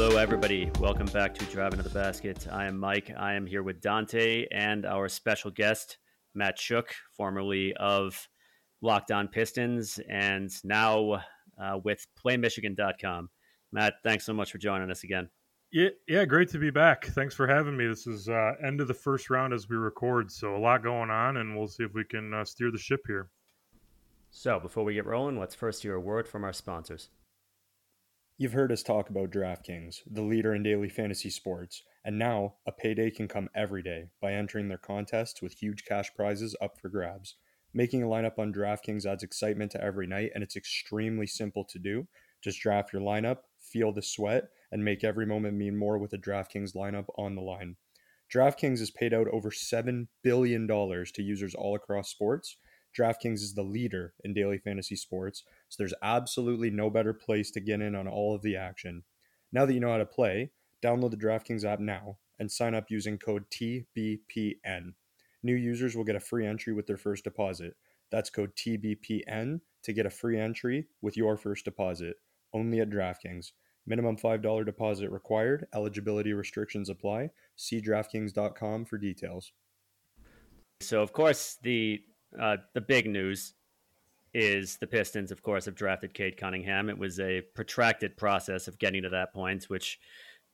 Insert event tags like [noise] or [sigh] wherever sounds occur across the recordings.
Hello, everybody. Welcome back to Driving to the Basket. I am Mike. I am here with Dante and our special guest, Matt Schoch, formerly of Locked On Pistons and now uh, with PlayMichigan.com. Matt, thanks so much for joining us again. Yeah, yeah, great to be back. Thanks for having me. This is uh, end of the first round as we record, so a lot going on, and we'll see if we can uh, steer the ship here. So, before we get rolling, let's first hear a word from our sponsors. You've heard us talk about DraftKings, the leader in daily fantasy sports, and now a payday can come every day by entering their contests with huge cash prizes up for grabs. Making a lineup on DraftKings adds excitement to every night, and it's extremely simple to do. Just draft your lineup, feel the sweat, and make every moment mean more with a DraftKings lineup on the line. DraftKings has paid out over $7 billion to users all across sports. DraftKings is the leader in daily fantasy sports, so there's absolutely no better place to get in on all of the action. Now that you know how to play, download the DraftKings app now and sign up using code TBPN. New users will get a free entry with their first deposit. That's code TBPN to get a free entry with your first deposit, only at DraftKings. Minimum $5 deposit required. Eligibility restrictions apply. See DraftKings.com for details. So, of course, the uh, the big news is the Pistons, of course, have drafted Cade Cunningham. It was a protracted process of getting to that point, which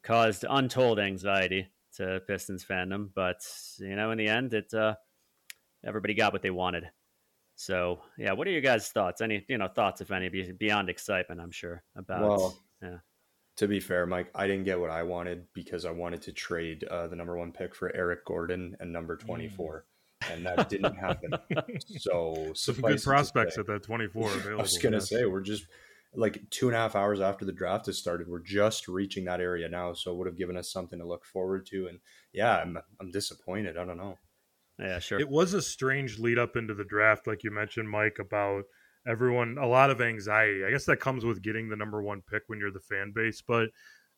caused untold anxiety to Pistons fandom. But you know, in the end, it uh, everybody got what they wanted. So, yeah, what are your guys' thoughts? Any you know thoughts, if any, beyond excitement? I'm sure about. Well, yeah. To be fair, Mike, I didn't get what I wanted because I wanted to trade uh, the number one pick for Eric Gordon and number 24. Mm. And that didn't happen. so, [laughs] some good prospects say, at that 24 available. [laughs] I was going to say, we're just like two and a half hours after the draft has started. We're just reaching that area now. So, it would have given us something to look forward to. And yeah, I'm, I'm disappointed. I don't know. Yeah, sure. It was a strange lead up into the draft, like you mentioned, Mike, about everyone a lot of anxiety. I guess that comes with getting the number one pick when you're the fan base, but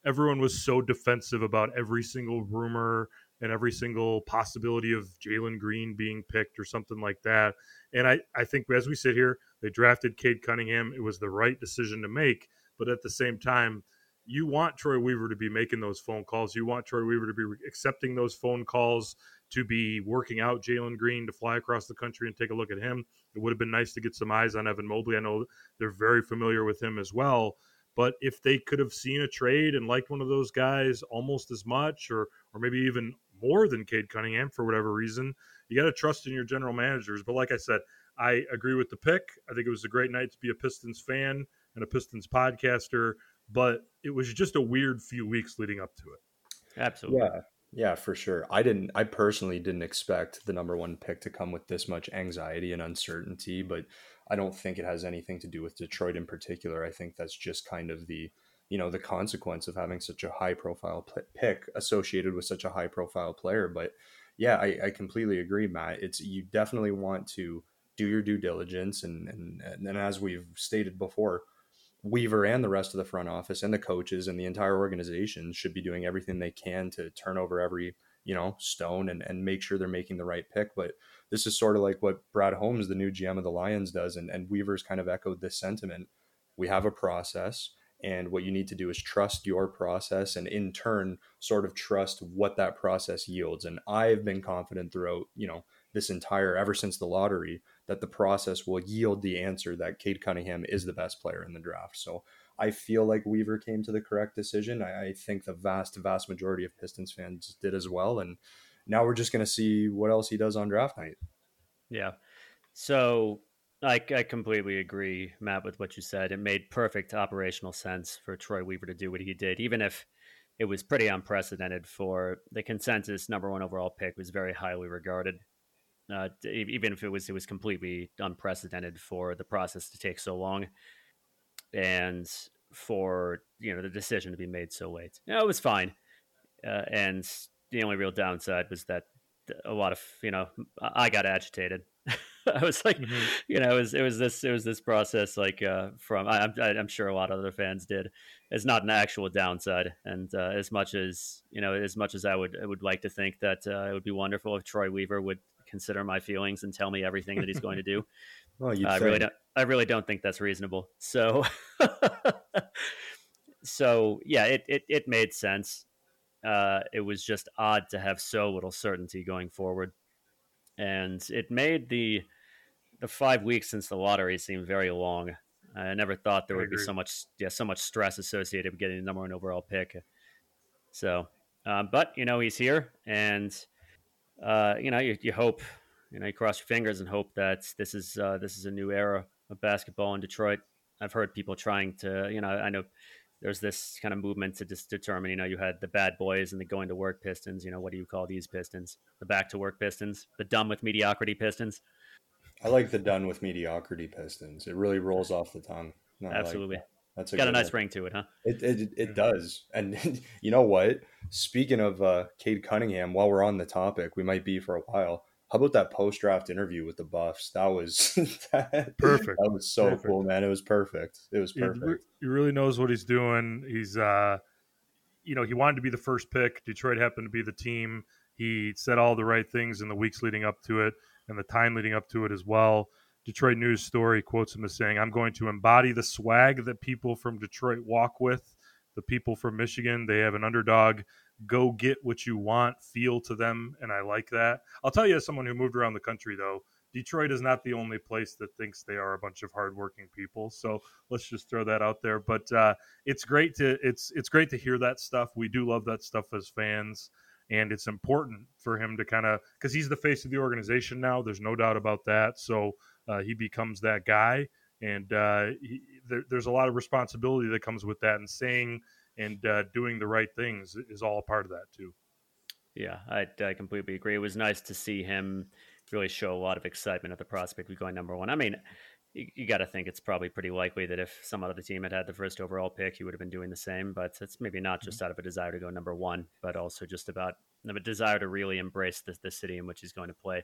everyone was so defensive about every single rumor and every single possibility of Jalen Green being picked or something like that. And I, I think as we sit here, they drafted Cade Cunningham. It was the right decision to make, but at the same time, you want Troy Weaver to be making those phone calls. You want Troy Weaver to be accepting those phone calls, to be working out Jalen Green, to fly across the country and take a look at him. It would have been nice to get some eyes on Evan Mobley. I know they're very familiar with him as well. But if they could have seen a trade and liked one of those guys almost as much, or or maybe even more than Cade Cunningham for whatever reason, you got to trust in your general managers. But like I said, I agree with the pick. I think it was a great night to be a Pistons fan and a Pistons podcaster, but it was just a weird few weeks leading up to it. Absolutely. Yeah. Yeah, for sure. I didn't I personally didn't expect the number 1 pick to come with this much anxiety and uncertainty, but I don't think it has anything to do with Detroit in particular. I think that's just kind of the you know the consequence of having such a high profile pick associated with such a high profile player but yeah I, I completely agree matt. It's you definitely want to do your due diligence and and, and as we've stated before Weaver and the rest of the front office and the coaches and the entire organization should be doing everything they can to turn over every you know stone and, and make sure they're making the right pick but this is sort of like what brad holmes the new gm of the lions does and, and weaver's kind of echoed this sentiment. We have a process and what you need to do is trust your process and in turn sort of trust what that process yields and i've been confident throughout you know this entire ever since the lottery that the process will yield the answer that Cade Cunningham is the best player in the draft. So I feel like Weaver came to the correct decision. I, I think the vast, vast majority of Pistons fans did as well. And now we're just going to see what else he does on draft night. Yeah. So I, I completely agree, Matt, with what you said. It made perfect operational sense for Troy Weaver to do what he did, even if it was pretty unprecedented for the consensus number one overall pick was very highly regarded uh, even if it was it was completely unprecedented for the process to take so long, and for you know the decision to be made so late. Yeah, it was fine, uh, and the only real downside was that a lot of you know I got agitated. [laughs] I was like, mm-hmm. you know, it was it was this it was this process like uh, from I, am sure a lot of other fans did. It's not an actual downside, and uh, as much as you know, as much as I would I would like to think that uh, it would be wonderful if Troy Weaver would consider my feelings and tell me everything that he's going to do. [laughs] well, I really don't. I really don't think that's reasonable. So, [laughs] so yeah, it, it it made sense. Uh, it was just odd to have so little certainty going forward, and it made the the five weeks since the lottery seem very long. I never thought there would be so much yeah so much stress associated with getting the number one overall pick. So, um, but you know he's here, and uh, you know you, you hope you know you cross your fingers and hope that this is uh, this is a new era of basketball in Detroit. I've heard people trying to you know I know there's this kind of movement to just determine you know you had the bad boys and the going to work Pistons. You know what do you call these Pistons? The back to work Pistons, the done with mediocrity Pistons. I like the done with mediocrity Pistons. It really rolls off the tongue. No, I like Absolutely. that. That's a Got a nice one. ring to it, huh? It it, it does. And [laughs] you know what? Speaking of uh, Cade Cunningham, while we're on the topic, we might be for a while. How about that post draft interview with the Buffs? That was [laughs] that, Perfect. That was so Perfect. cool, man. It was perfect. It was He, re- perfect. he really knows what he's doing. He's, uh, you know, he wanted to be the first pick. Detroit happened to be the team. He said all the right things in the weeks leading up to it and the time leading up to it as well. Detroit News Story quotes him as saying, I'm going to embody the swag that people from Detroit walk with. The people from Michigan, they have an underdog, go get what you want feel to them. And I like that. I'll tell you, as someone who moved around the country, though, Detroit is not the only place that thinks they are a bunch of hardworking people. So let's just throw that out there. But uh, it's great to it's it's great to hear that stuff. We do love that stuff as fans, and it's important for him to kind of because he's the face of the organization now. There's no doubt about that. So uh, he becomes that guy, and uh, he, there, there's a lot of responsibility that comes with that. And saying and uh, doing the right things is all a part of that too. Yeah, I, I completely agree. It was nice to see him really show a lot of excitement at the prospect of going number one. I mean, you, you got to think it's probably pretty likely that if some other team had had the first overall pick, he would have been doing the same. But it's maybe not just out of a desire to go number one, but also just about a desire to really embrace the, the city in which he's going to play.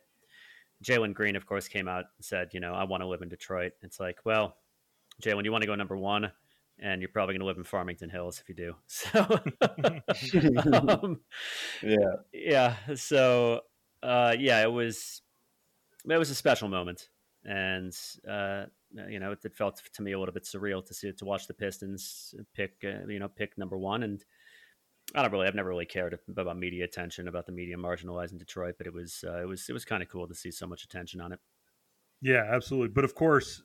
Jalen Green, of course, came out and said, you know, I want to live in Detroit. It's like, well, Jalen, you want to go number one, and you're probably going to live in Farmington Hills if you do. [laughs] So, [laughs] um, Yeah. yeah. So, uh, yeah, it was it was a special moment, and uh, you know, it, it felt to me a little bit surreal to see to watch the Pistons pick, uh, you know, pick number one. And I don't really, I've never really cared about media attention about the media marginalizing Detroit, but it was uh, it was it was kind of cool to see so much attention on it. Yeah, absolutely. But of course,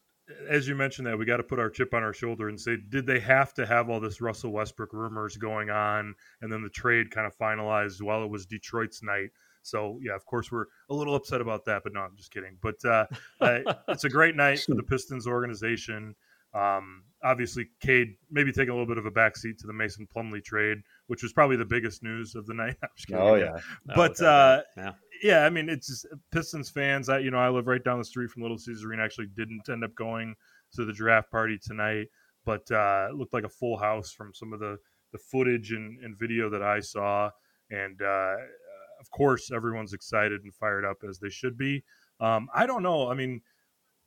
as you mentioned that, we got to put our chip on our shoulder and say, did they have to have all this Russell Westbrook rumors going on and then the trade kind of finalized while it was Detroit's night? So yeah, of course we're a little upset about that, but no, I'm just kidding. But uh, [laughs] uh, it's a great night for the Pistons organization. Um, obviously, Cade maybe taking a little bit of a backseat to the Mason Plumlee trade, which was probably the biggest news of the [laughs] night. I'm just kidding. Oh yeah. But, uh, yeah. Yeah, I mean, it's just, Pistons fans. I, you know, I live right down the street from Little Caesars Arena. Actually, didn't end up going to the draft party tonight, but uh, it looked like a full house from some of the the footage and, and video that I saw. And uh, of course, everyone's excited and fired up as they should be. Um, I don't know. I mean,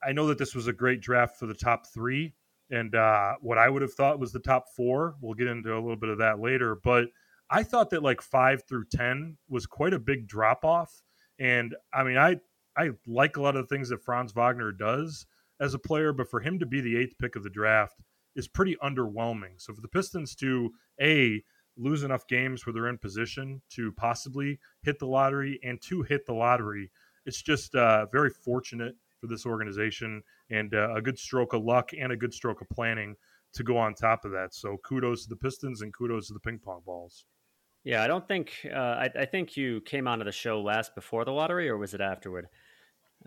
I know that this was a great draft for the top three, and uh, what I would have thought was the top four. We'll get into a little bit of that later, but I thought that like five through ten was quite a big drop off. And I mean, I I like a lot of the things that Franz Wagner does as a player, but for him to be the eighth pick of the draft is pretty underwhelming. So for the Pistons to a lose enough games where they're in position to possibly hit the lottery and to hit the lottery, it's just uh, very fortunate for this organization and uh, a good stroke of luck and a good stroke of planning to go on top of that. So kudos to the Pistons and kudos to the ping pong balls. Yeah, I don't think uh, I, I think you came onto the show last before the lottery, or was it afterward?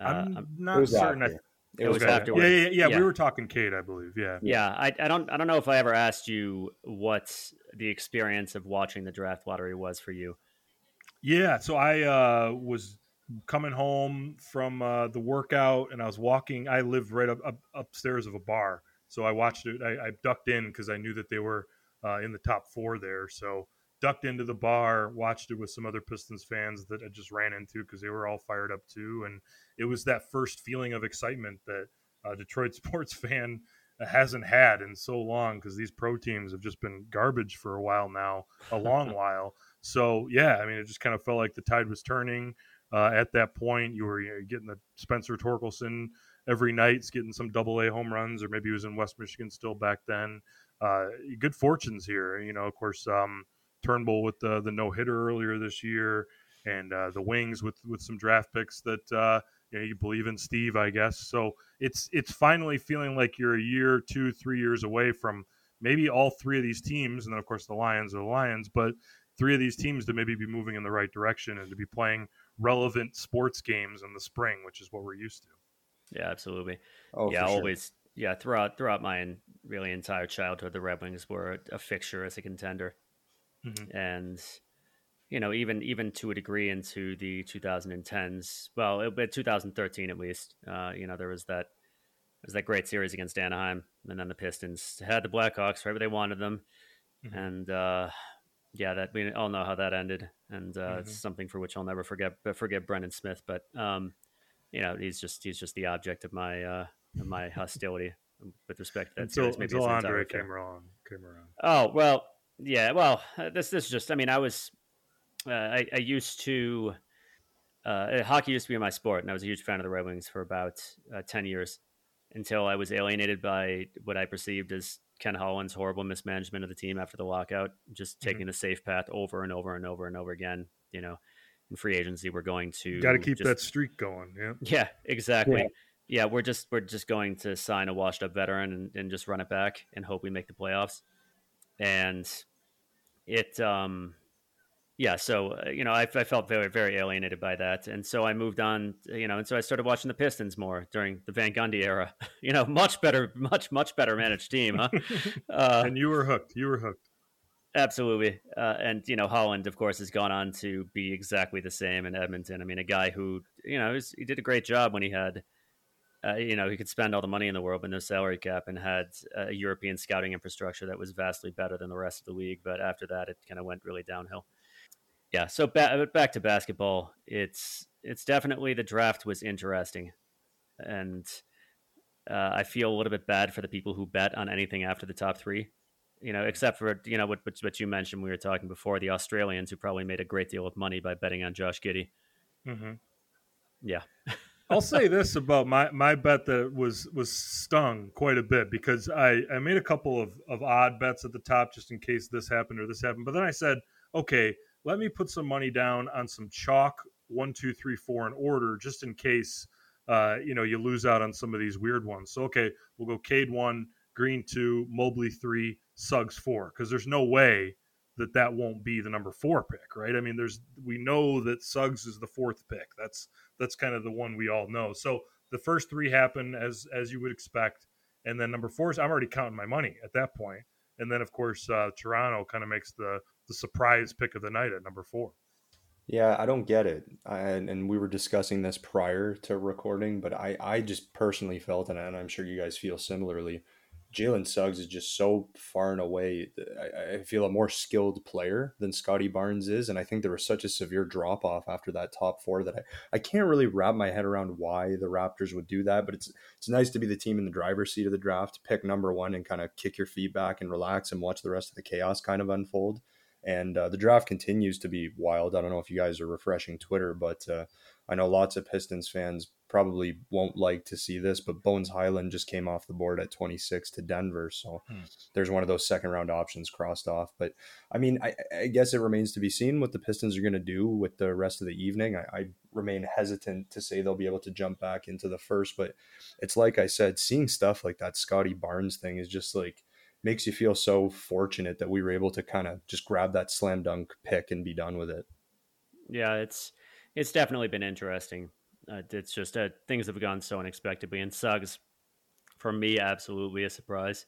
Uh, I'm I'm- not It certain. After. It was okay. afterward. Yeah, yeah, yeah, Yeah. We were talking Cade, I believe. Yeah. yeah, I, I don't I don't know if I ever asked you what the experience of watching the draft lottery was for you. Yeah, so I uh, was coming home from uh, the workout, and I was walking. I lived right up, up upstairs of a bar, so I watched it. I, I ducked in because I knew that they were uh, in the top four there. So ducked into the bar, watched it with some other Pistons fans that I just ran into because they were all fired up too, and it was that first feeling of excitement that a Detroit [laughs] sports fan hasn't had in so long because these pro teams have just been garbage for a while now, a long [laughs] while. So yeah, I mean, it just kind of felt like the tide was turning. Uh, at that point, you were you know, getting the Spencer Torkelson every night, getting some double A home runs, or maybe he was in West Michigan still back then. uh, good fortunes here. You know, of course, um, Turnbull with the the no hitter earlier this year, and uh, the Wings with with some draft picks that uh, you, know, you believe in Steve, I guess. So it's it's finally feeling like you're a year, two, three years away from maybe all three of these teams, and then of course the Lions are the Lions, but three of these teams to maybe be moving in the right direction and to be playing relevant sports games in the spring, which is what we're used to. Yeah, absolutely. Oh, yeah, always. Sure. Yeah, throughout throughout my really entire childhood, the Red Wings were a, a fixture as a contender, mm-hmm. and you know, even even to a degree into the 2010s. Well, it, 2013 at least. Uh, you know, there was that there was that great series against Anaheim, and then the Pistons had the Blackhawks right where they wanted them, mm-hmm. and uh, yeah, that we all know how that ended, and uh, mm-hmm. it's something for which I'll never forget. Forget Brendan Smith, but um, you know, he's just he's just the object of my uh, of my hostility with respect to that until, series. Maybe until Andre came around, came around. Oh well, yeah. Well, uh, this this is just. I mean, I was uh, I, I, used to uh, hockey used to be my sport, and I was a huge fan of the Red Wings for about uh, ten years until I was alienated by what I perceived as Ken Holland's horrible mismanagement of the team after the lockout, just mm-hmm. taking the safe path over and over and over and over again. You know, in free agency, we're going to got to keep just, that streak going. Yeah, yeah, exactly. Yeah. yeah. we're just we're just going to sign a washed up veteran and, and just run it back and hope we make the playoffs. And it, um, yeah, so uh, you know, I, I, felt very, very alienated by that, and so I moved on. You know, and so I started watching the Pistons more during the Van Gundy era. [laughs] You know, much better, much, much better managed team, huh? [laughs] Uh, and you were hooked. You were hooked. Absolutely, uh, and you know, Holland, of course, has gone on to be exactly the same in Edmonton. I mean, a guy who you know was, he did a great job when he had. Uh, you know, he could spend all the money in the world, but no salary cap, and had a European scouting infrastructure that was vastly better than the rest of the league. But after that, it kind of went really downhill yeah. So back back to basketball. It's it's definitely the draft was interesting, and uh, I feel a little bit bad for the people who bet on anything after the top three. You know, except for you know what what you mentioned we were talking before the Australians who probably made a great deal of money by betting on Josh Giddey. Mm-hmm. Yeah. [laughs] I'll say this about my, my bet that was was stung quite a bit because I, I made a couple of, of odd bets at the top just in case this happened or this happened. But then I said, okay, let me put some money down on some chalk one, two, three, four in order, just in case uh, you know you lose out on some of these weird ones. So okay, we'll go Cade one, Green two, Mobley three, Suggs four, because there's no way that that won't be the number four pick, right? I mean, there's we know that Suggs is the fourth pick. That's that's kind of the one we all know. So the first three happen as as you would expect, and then number four is I'm already counting my money at that point. And then of course uh, Toronto kind of makes the the surprise pick of the night at number four. Yeah, I don't get it. I, and we were discussing this prior to recording, but I, I just personally felt, and I'm sure you guys feel similarly, Jalen Suggs is just so far and away. I, I, feel a more skilled player than Scottie Barnes is, and I think there was such a severe drop off after that top four that I, I can't really wrap my head around why the Raptors would do that. But it's it's nice to be the team in the driver's seat of the draft, pick number one, and kind of kick your feet back and relax and watch the rest of the chaos kind of unfold. And uh, the draft continues to be wild. I don't know if you guys are refreshing Twitter, but uh, I know lots of Pistons fans probably won't like to see this, but Bones Hyland just came off the board at 26 to Denver. So hmm. there's one of those second round options crossed off. But I mean, I, I guess it remains to be seen what the Pistons are going to do with the rest of the evening. I, I, remain hesitant to say they'll be able to jump back into the first, but it's like I said, seeing stuff like that Scottie Barnes thing is just like makes you feel so fortunate that we were able to kind of just grab that slam dunk pick and be done with it. Yeah, it's it's definitely been interesting. Uh, it's just uh, things have gone so unexpectedly, and Suggs, for me, absolutely a surprise.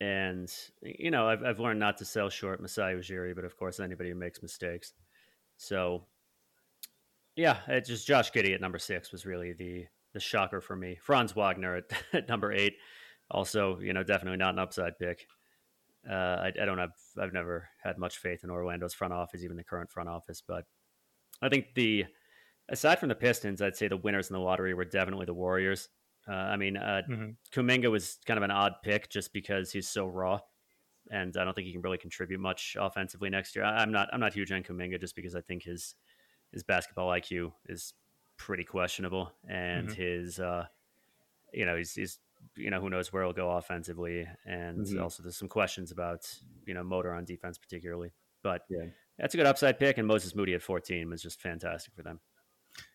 And you know, I've I've learned not to sell short Masai Ujiri, but of course, anybody who makes mistakes. So, yeah, it just Josh Giddey at number six was really the the shocker for me. Franz Wagner at, [laughs] at number eight also, you know, definitely not an upside pick. Uh, I, I, don't have, I've never had much faith in Orlando's front office, even the current front office. But I think the, aside from the Pistons, I'd say the winners in the lottery were definitely the Warriors. Uh, I mean, uh, mm-hmm. Kuminga was kind of an odd pick just because he's so raw, and I don't think he can really contribute much offensively next year. I, am not, I'm not huge on Kuminga just because I think his his basketball IQ is pretty questionable, and mm-hmm. his, uh, you know, he's, he's you know, who knows where he'll go offensively, and Mhm. also there's some questions about you know motor on defense particularly. But Yeah. that's a good upside pick, and Moses Moody at 14 was just fantastic for them.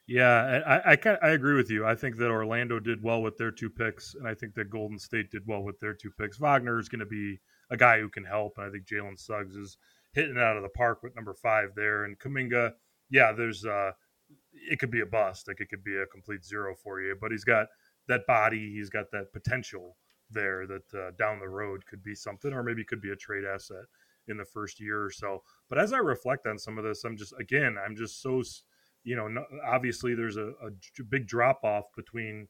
Yeah, I, I, I agree with you. I think that Orlando did well with their two picks, and I think that Golden State did well with their two picks. Wagner is going to be a guy who can help, and I think Jalen Suggs is hitting it out of the park with number five there. And Kuminga, yeah, there's uh, it could be a bust, like it could be a complete zero for you, but he's got that body, he's got that potential there that uh, down the road could be something, or maybe could be a trade asset in the first year or so. But as I reflect on some of this, I'm just again, I'm just so you know, obviously there's a, a big drop off between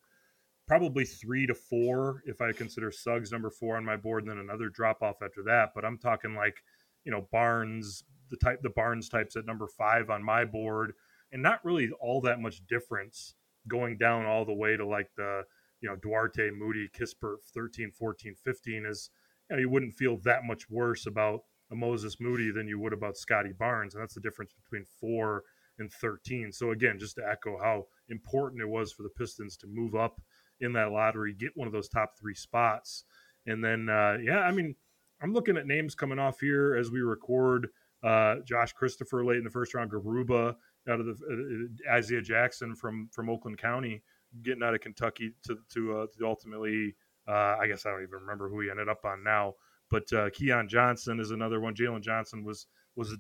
probably three to four if I consider Suggs number four on my board, and then another drop off after that. But I'm talking like, you know, Barnes, the type, the Barnes types at number five on my board, and not really all that much difference going down all the way to like the, you know, Duarte, Moody, Kispert 13, 14, 15 is, you know, you wouldn't feel that much worse about a Moses Moody than you would about Scottie Barnes. And that's the difference between four and 13. So again, just to echo how important it was for the Pistons to move up in that lottery, get one of those top three spots, and then uh, yeah, I mean, I'm looking at names coming off here as we record. Uh, Josh Christopher late in the first round, Garuba out of the uh, Isaiah Jackson from from Oakland County, getting out of Kentucky to to, uh, to ultimately. Uh, I guess I don't even remember who he ended up on now, but uh, Keon Johnson is another one. Jalen Johnson was was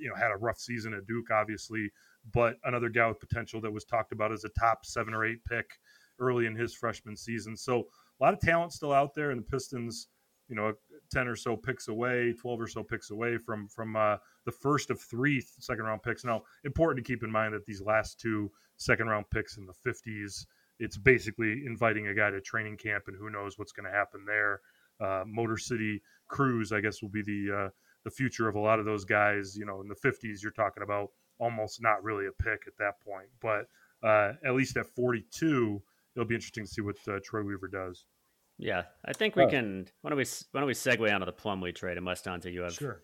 you know had a rough season at Duke, obviously, but another guy with potential that was talked about as a top seven or eight pick early in his freshman season. So a lot of talent still out there, and the Pistons, you know, ten or so picks away, twelve or so picks away from from uh, the first of three second round picks. Now, important to keep in mind that these last two second round picks in the fifties, it's basically inviting a guy to training camp, and who knows what's going to happen there. Uh, Motor City Cruise, I guess, will be the uh, the future of a lot of those guys. You know, in the 50s, you're talking about almost not really a pick at that point. But uh, at least at 42, it'll be interesting to see what uh, Troy Weaver does. Yeah, I think we oh. can. Why don't we? Why don't we segue onto the Plumlee trade? And Westonto, you have sure.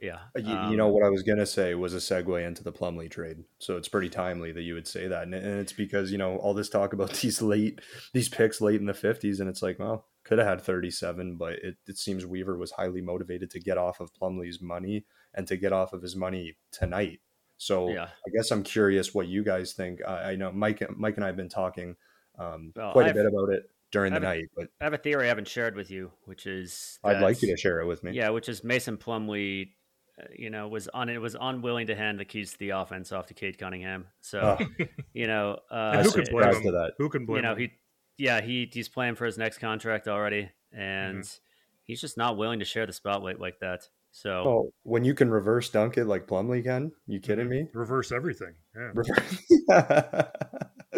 Yeah, uh, you, um, you, know what I was gonna say was a segue into the Plumlee trade, so it's pretty timely that you would say that, and, and it's because you know all this talk about [laughs] these late, these picks late in the fifties, and it's like, well, could have had 37, but it, it seems Weaver was highly motivated to get off of Plumlee's money and to get off of his money tonight. So yeah. I guess I'm curious what you guys think. I, I know Mike, Mike and I have been talking um, well, quite a bit about it during the night. But I have a theory I haven't shared with you, which is I'd like you to share it with me. Yeah, which is Mason Plumlee. Uh, you know, was on it was unwilling to hand the keys to the offense off to Cade Cunningham. So, oh. you know, uh, who can blame him? That? Who can blame? You know, him? he yeah, he he's playing for his next contract already, and mm-hmm. he's just not willing to share the spotlight like that. So oh, when you can reverse dunk it like Plumlee can, you kidding mm-hmm. me? Reverse everything. Yeah.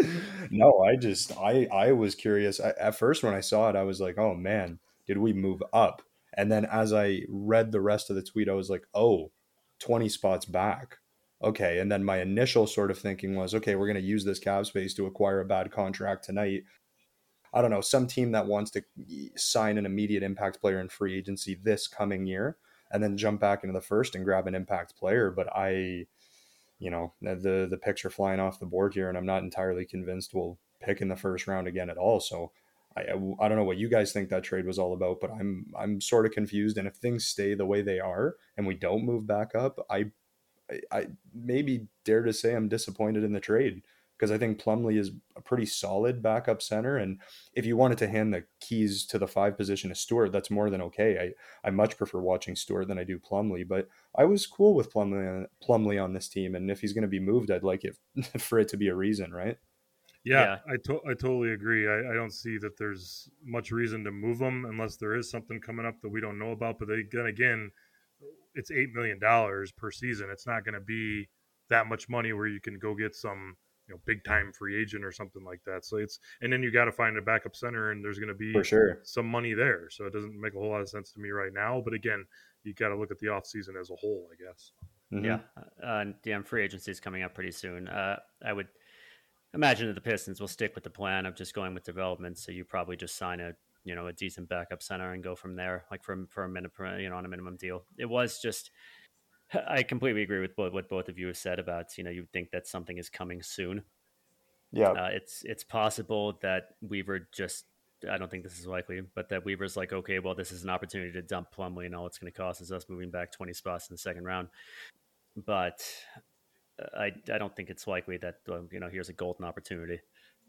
[laughs] no, I just I I was curious. I, at first, when I saw it, I was like, oh man, did we move up? And then as I read the rest of the tweet, I was like, oh, 20 spots back. Okay. And then my initial sort of thinking was, okay, we're going to use this cap space to acquire a bad contract tonight I don't know, some team that wants to sign an immediate impact player in free agency this coming year and then jump back into the first and grab an impact player. But I, you know, the the picks are flying off the board here, and I'm not entirely convinced we'll pick in the first round again at all. So I, I don't know what you guys think that trade was all about, but I'm I'm sort of confused. And if things stay the way they are and we don't move back up, I I, I maybe dare to say I'm disappointed in the trade because I think Plumlee is a pretty solid backup center. And if you wanted to hand the keys to the five position to Stewart, that's more than okay. I, I much prefer watching Stewart than I do Plumlee, but I was cool with Plumlee, Plumlee on this team. And if he's going to be moved, I'd like it [laughs] for it to be a reason, right? Yeah, yeah. I, to- I totally agree. I, I don't see that there's much reason to move him unless there is something coming up that we don't know about. But then again, it's $8 million per season. It's not going to be that much money where you can go get some – you know big time free agent or something like that. So it's and then you got to find a backup center, and there's going to be for sure some money there. So it doesn't make a whole lot of sense to me right now. But again, you got to look at the off season as a whole, I guess. Mm-hmm. Yeah, uh, damn, free agency is coming up pretty soon. Uh, I would imagine that the Pistons will stick with the plan of just going with development. So you probably just sign a you know a decent backup center and go from there, like from for a minute, you know, on a minimum deal. It was just [laughs] I completely agree with what both of you have said about you know you think that something is coming soon, Yeah, uh, it's it's possible that Weaver just I don't think this is likely, but that Weaver's like, okay, well, this is an opportunity to dump Plumlee, and all it's going to cost is us moving back 20 spots in the second round. But uh, I, I don't think it's likely that you know here's a golden opportunity.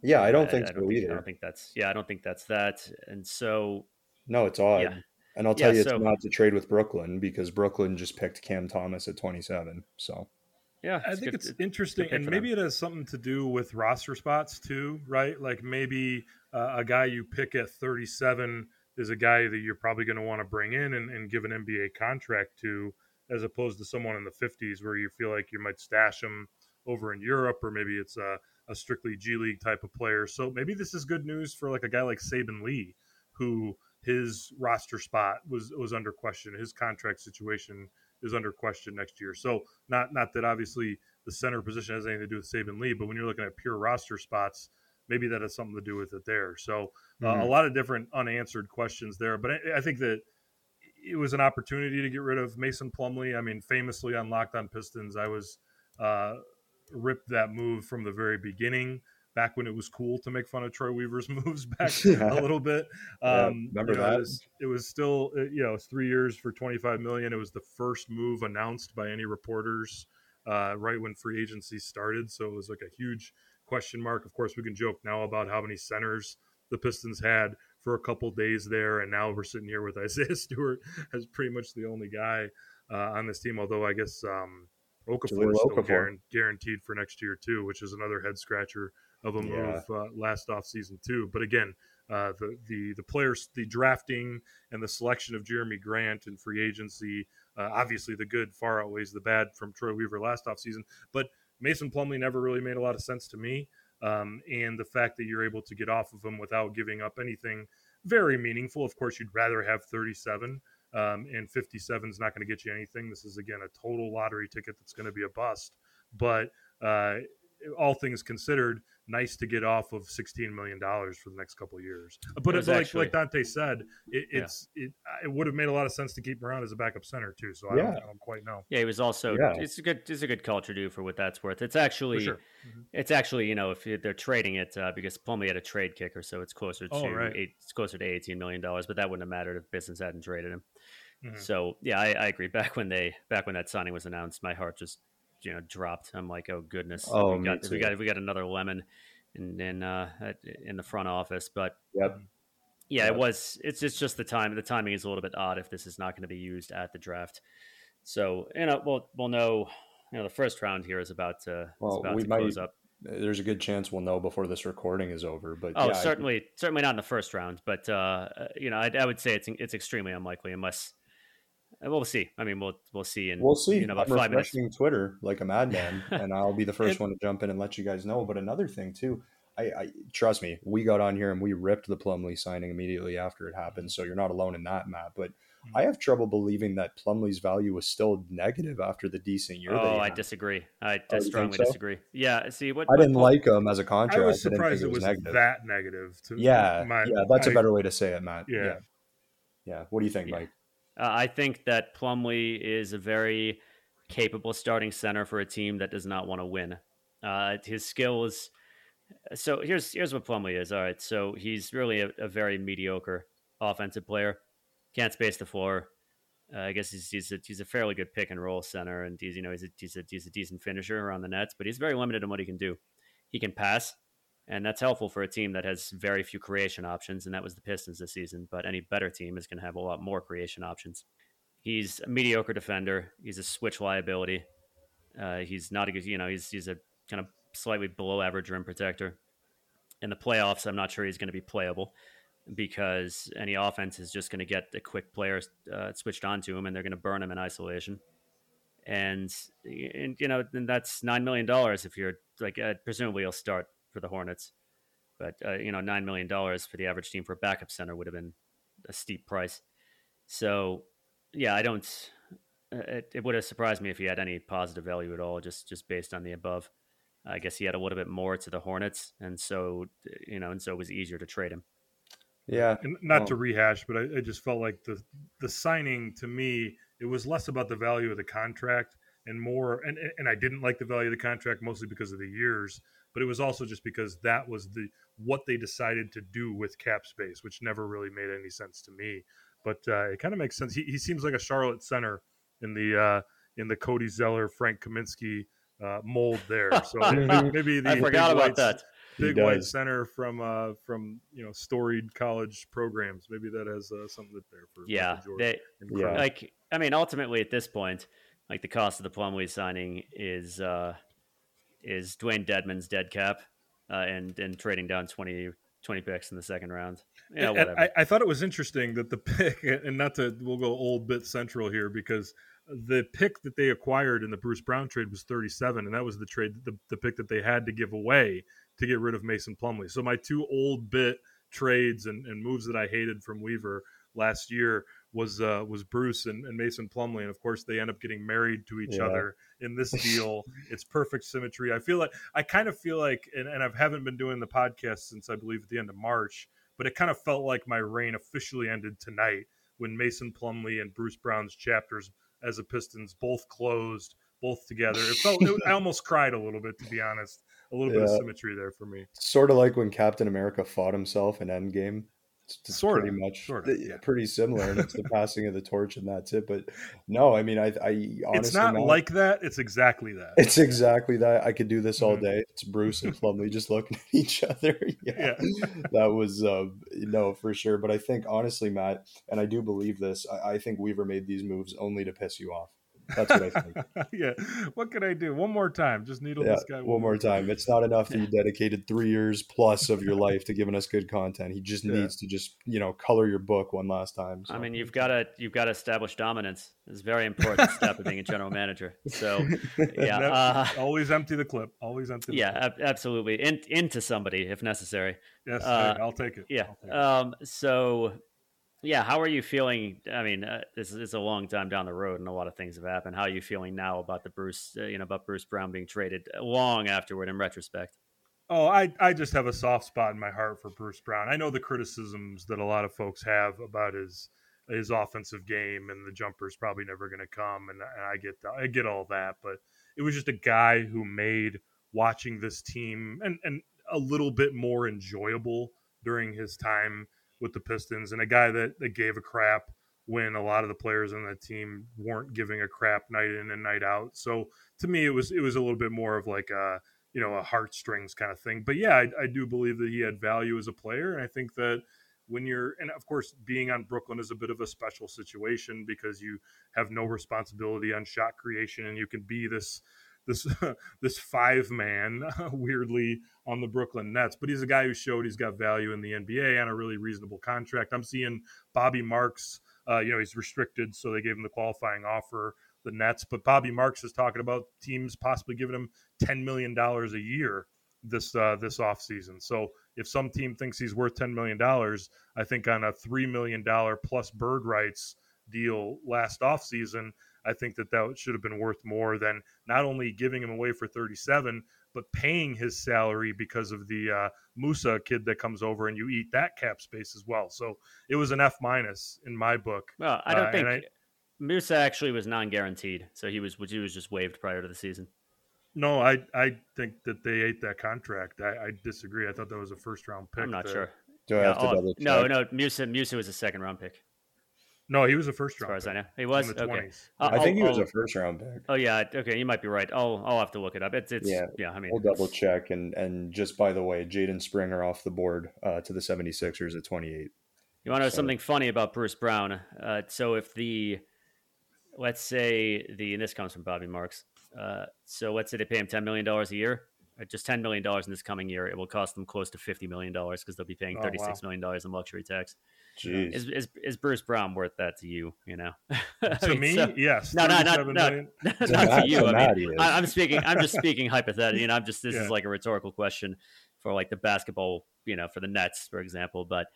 Yeah, I don't think I, I don't so think, either. I don't think that's yeah, I don't think that's that. And so no, it's odd. Yeah. And I'll tell yeah, you, so, it's not to trade with Brooklyn because Brooklyn just picked Cam Thomas at 27. So yeah, I think good, it's interesting, and maybe them. it has something to do with roster spots too, right? Like maybe uh, a guy you pick at 37 is a guy that you're probably going to want to bring in and, and, give an NBA contract to, as opposed to someone in the 50s where you feel like you might stash him over in Europe, or maybe it's a, a strictly G League type of player. So maybe this is good news for like a guy like Saben Lee, who his roster spot was was under question. His contract situation is under question next year. So not not that obviously the center position has anything to do with Saben Lee, but when you're looking at pure roster spots, maybe that has something to do with it there. So uh, mm-hmm. a lot of different unanswered questions there. But I, I, think that it was an opportunity to get rid of Mason Plumlee. I mean, famously on Locked On Pistons, I was uh, ripped that move from the very beginning. Back when it was cool to make fun of Troy Weaver's [laughs] moves, [laughs] back yeah. a little bit. Um, yeah, remember you know, that? It was, it was still, uh, you know, three years for twenty five million. It was the first move announced by any reporters uh, right when free agency started, so it was like a huge question mark. Of course, we can joke now about how many centers the Pistons had for a couple days there, and now we're sitting here with [laughs] Isaiah Stewart as pretty much the only guy uh, on this team. Although I guess um, Okafor is still Okafor. guaranteed for next year too, which is another head scratcher of a move yeah. uh, last off season too. But again, uh, the the the players, the drafting and the selection of Jerami Grant and free agency. Uh, obviously, the good far outweighs the bad from Troy Weaver last off season. But Mason Plumlee never really made a lot of sense to me. Um, and the fact that you're able to get off of him without giving up anything very meaningful. Of course, you'd rather have 37, um, and 57 is not going to get you anything. This is, again, a total lottery ticket that's going to be a bust. But uh, all things considered, nice to get off of sixteen million dollars for the next couple of years. But like actually, like Dante said, it, it's yeah. it, it would have made a lot of sense to keep him around as a backup center too. So I, yeah. don't, I don't, quite know. Yeah, he was also yeah. it's a good it's a good culture do for what that's worth. It's actually sure. mm-hmm. it's actually you know if they're trading it uh, because Plumlee had a trade kicker, so it's closer oh, to oh, right. eight, it's closer to eighteen million dollars. But that wouldn't have mattered if business hadn't traded him. Mm-hmm. So yeah, I, I agree. Back when they back when that signing was announced, my heart just you know dropped. I'm like, oh goodness, oh, we got we got we got another lemon in in uh, in the front office. But yep. yeah, yep. it was. It's it's just the time. The timing is a little bit odd if this is not going to be used at the draft. So you know, we'll we'll know. You know, the first round here is about to, well, about we to might, close up. There's a good chance we'll know before this recording is over. But oh, yeah, certainly, certainly not in the first round. But uh, you know, I, I would say it's it's extremely unlikely unless uh, we'll see. I mean, we'll we'll see. And we'll see. You know, about I'm five minutes. Twitter like a madman, [laughs] and I'll be the first one to jump in and let you guys know. But another thing too, I, I, trust me, we got on here and we ripped the Plumlee signing immediately after it happened. So you're not alone in that, Matt. But mm-hmm. I have trouble believing that Plumlee's value was still negative after the decent year. Oh, I disagree. I, I oh, strongly so? disagree. Yeah. See, what I didn't what, like him as a contract. I was surprised it was, it was negative. that negative. To yeah, my, yeah, that's I, a better way to say it, Matt. Yeah. yeah. yeah. What do you think, yeah. Mike? Uh, I think that Plumlee is a very capable starting center for a team that does not want to win. Uh, his skills. So here's here's what Plumlee is. All right, so he's really a, a very mediocre offensive player. Can't space the floor. Uh, I guess he's he's a, he's a fairly good pick and roll center, and he's you know he's a, he's a he's a decent finisher around the nets, but he's very limited in what he can do. He can pass, and that's helpful for a team that has very few creation options, and that was the Pistons this season. But any better team is going to have a lot more creation options. He's a mediocre defender. He's a switch liability. Uh, he's not a good, you know, he's he's a kind of slightly below average rim protector. In the playoffs, I'm not sure he's going to be playable because any offense is just going to get a quick player uh, switched onto him, and they're going to burn him in isolation. And, and you know, and that's nine million dollars if you're like uh, presumably he'll start for the Hornets. But uh, you know, nine million dollars for the average team for a backup center would have been a steep price. So, yeah, I don't. Uh, it, it would have surprised me if he had any positive value at all, just just based on the above. I guess he had a little bit more to the Hornets, and so you know, and so it was easier to trade him. Yeah, and not well, to rehash, but I, I, just felt like the the signing to me it was less about the value of the contract and more. And and I didn't like the value of the contract mostly because of the years, but it was also just because that was the what they decided to do with cap space, which never really made any sense to me. But uh, it kind of makes sense. He, he seems like a Charlotte center in the uh, in the Cody Zeller, Frank Kaminsky uh, mold there. So [laughs] maybe the I forgot about that big white center from uh from you know storied college programs. Maybe that has uh, something there for yeah. They, yeah. Like I mean, ultimately at this point, like the cost of the Plumlee signing is uh is Dewayne Dedmon's dead cap, uh, and and trading down 20, 20 picks in the second round. Yeah, whatever. I, I, thought it was interesting that the pick, [laughs] and not to we'll go old bit central here because the pick that they acquired in the Bruce Brown trade was 37, and that was the trade, the, the pick that they had to give away to get rid of Mason Plumlee. So my two old bit trades and, and moves that I hated from Weaver last year was uh, was Bruce and, and, Mason Plumlee, and of course they end up getting married to each yeah. other in this deal. it's perfect symmetry. I feel like I kind of feel like, and, and I haven't been doing the podcast since I believe at the end of March, but it kind of felt like my reign officially ended tonight when Mason Plumlee and Bruce Brown's chapters as a Pistons both closed, both together. It felt it, I almost cried a little bit to be honest. A little yeah. bit of symmetry there for me. Sort of like when Captain America fought himself in Endgame. Sort pretty of, much sort of, yeah. pretty similar, and it's the [laughs] passing of the torch, and that's it. But no, I mean, I, I honestly, it's not, not, like that. It's exactly that. It's exactly that. I could do this all mm-hmm. day. It's Bruce and Plumlee just looking at each [laughs] other. [laughs] Yeah, yeah. that was uh, no for sure. But I think honestly, Matt, and I do believe this. I, I think Weaver made these moves only to piss you off. That's what I think. [laughs] yeah. What can I do? One more time. Just needle yeah, this guy. One, one more time. It's not enough that you [laughs] dedicated three years plus of your life to giving us good content. He just yeah. needs to just, you know, color your book one last time. So. I mean, you've got to you've got to establish dominance. It's a very important step of being a general manager. So, [laughs] yeah, uh, always empty the clip. Always empty. yeah, ab- absolutely. In, into somebody if necessary. Yes, uh, I'll take it. Yeah. Take it. Um. So yeah, how are you feeling? I mean, uh, this is a long time down the road, and a lot of things have happened. How are you feeling now about the Bruce, uh, you know, about Bruce Brown being traded long afterward in retrospect? Oh, I, I just have a soft spot in my heart for Bruce Brown. I know the criticisms that a lot of folks have about his his offensive game and the jumper's probably never going to come, and, and I get I get all that, but it was just a guy who made watching this team and and a little bit more enjoyable during his time with the Pistons and a guy that, that gave a crap when a lot of the players on that team weren't giving a crap night in and night out. So to me, it was it was a little bit more of like a you know a heartstrings kind of thing. But yeah, I, I do believe that he had value as a player, and I think that when you're and of course being on Brooklyn is a bit of a special situation because you have no responsibility on shot creation and you can be this this [laughs] this five man [laughs] weirdly on the Brooklyn Nets, but he's a guy who showed he's got value in the NBA on a really reasonable contract. I'm seeing Bobby Marks, uh, you know, he's restricted, so they gave him the qualifying offer, the Nets. But Bobby Marks is talking about teams possibly giving him ten million dollars a year this uh, this offseason. So if some team thinks he's worth ten million dollars, I think on a three million dollar plus bird rights deal last offseason, I think that that should have been worth more than not only giving him away for 37, but paying his salary because of the uh, Musa kid that comes over and you eat that cap space as well. So it was an F minus in my book. Well, I don't uh, think I, Musa actually was non guaranteed, so he was he was just waived prior to the season. No, I I think that they ate that contract. I, I disagree. I thought that was a first round pick. I'm not that, sure. Do I have to oh, double check? No, no. Musa Musa was a second round pick. No, he was a first round. As far as I know, he was. okay. 20s. I think he was a first round pick. Oh yeah, okay, you might be right. I'll I'll have to look it up. It's it's yeah. yeah I mean, we'll double check. And and just by the way, Jaden Springer off the board uh, to the 76ers at 28. You want to know so. something funny about Bruce Brown? Uh, so if the let's say the and this comes from Bobby Marks. Uh, so let's say they pay him ten million dollars a year, uh, just ten million dollars in this coming year. It will cost them close to fifty million dollars because they'll be paying thirty six oh, wow. million dollars in luxury tax. Jeez. Is, is, is Bruce Brown worth that to you? You know, [laughs] to mean, me, so, yes. No, no, not, [laughs] not, not to you. I mean, I, am speaking. I'm just speaking hypothetically. You know, I'm just. This yeah. is like a rhetorical question for like the basketball. You know, for the Nets, for example. But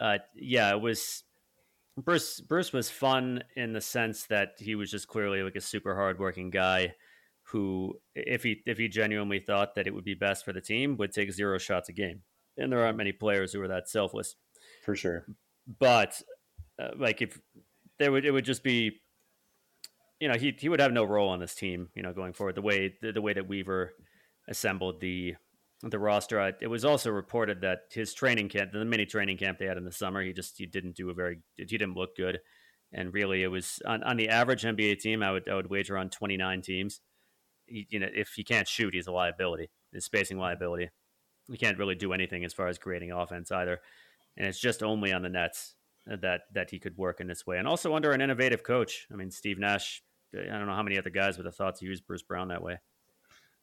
uh, yeah, it was. Bruce Bruce was fun in the sense that he was just clearly like a super hardworking guy who, if he if he genuinely thought that it would be best for the team, would take zero shots a game. And there aren't many players who are that selfless for sure. But uh, like if there would, it would just be you know, he he would have no role on this team, you know, going forward. The way the, the way that Weaver assembled the the roster, it was also reported that his training camp, the mini training camp they had in the summer, he just he didn't do a very he didn't look good, and really it was on, on the average NBA team. I would I would wager on twenty nine teams. He, you know, if he can't shoot, he's a liability. His spacing liability. He can't really do anything as far as creating offense either, and it's just only on the Nets uh, that that he could work in this way, and also under an innovative coach. I mean, Steve Nash. Uh, I don't know how many other guys would have thought to use Bruce Brown that way.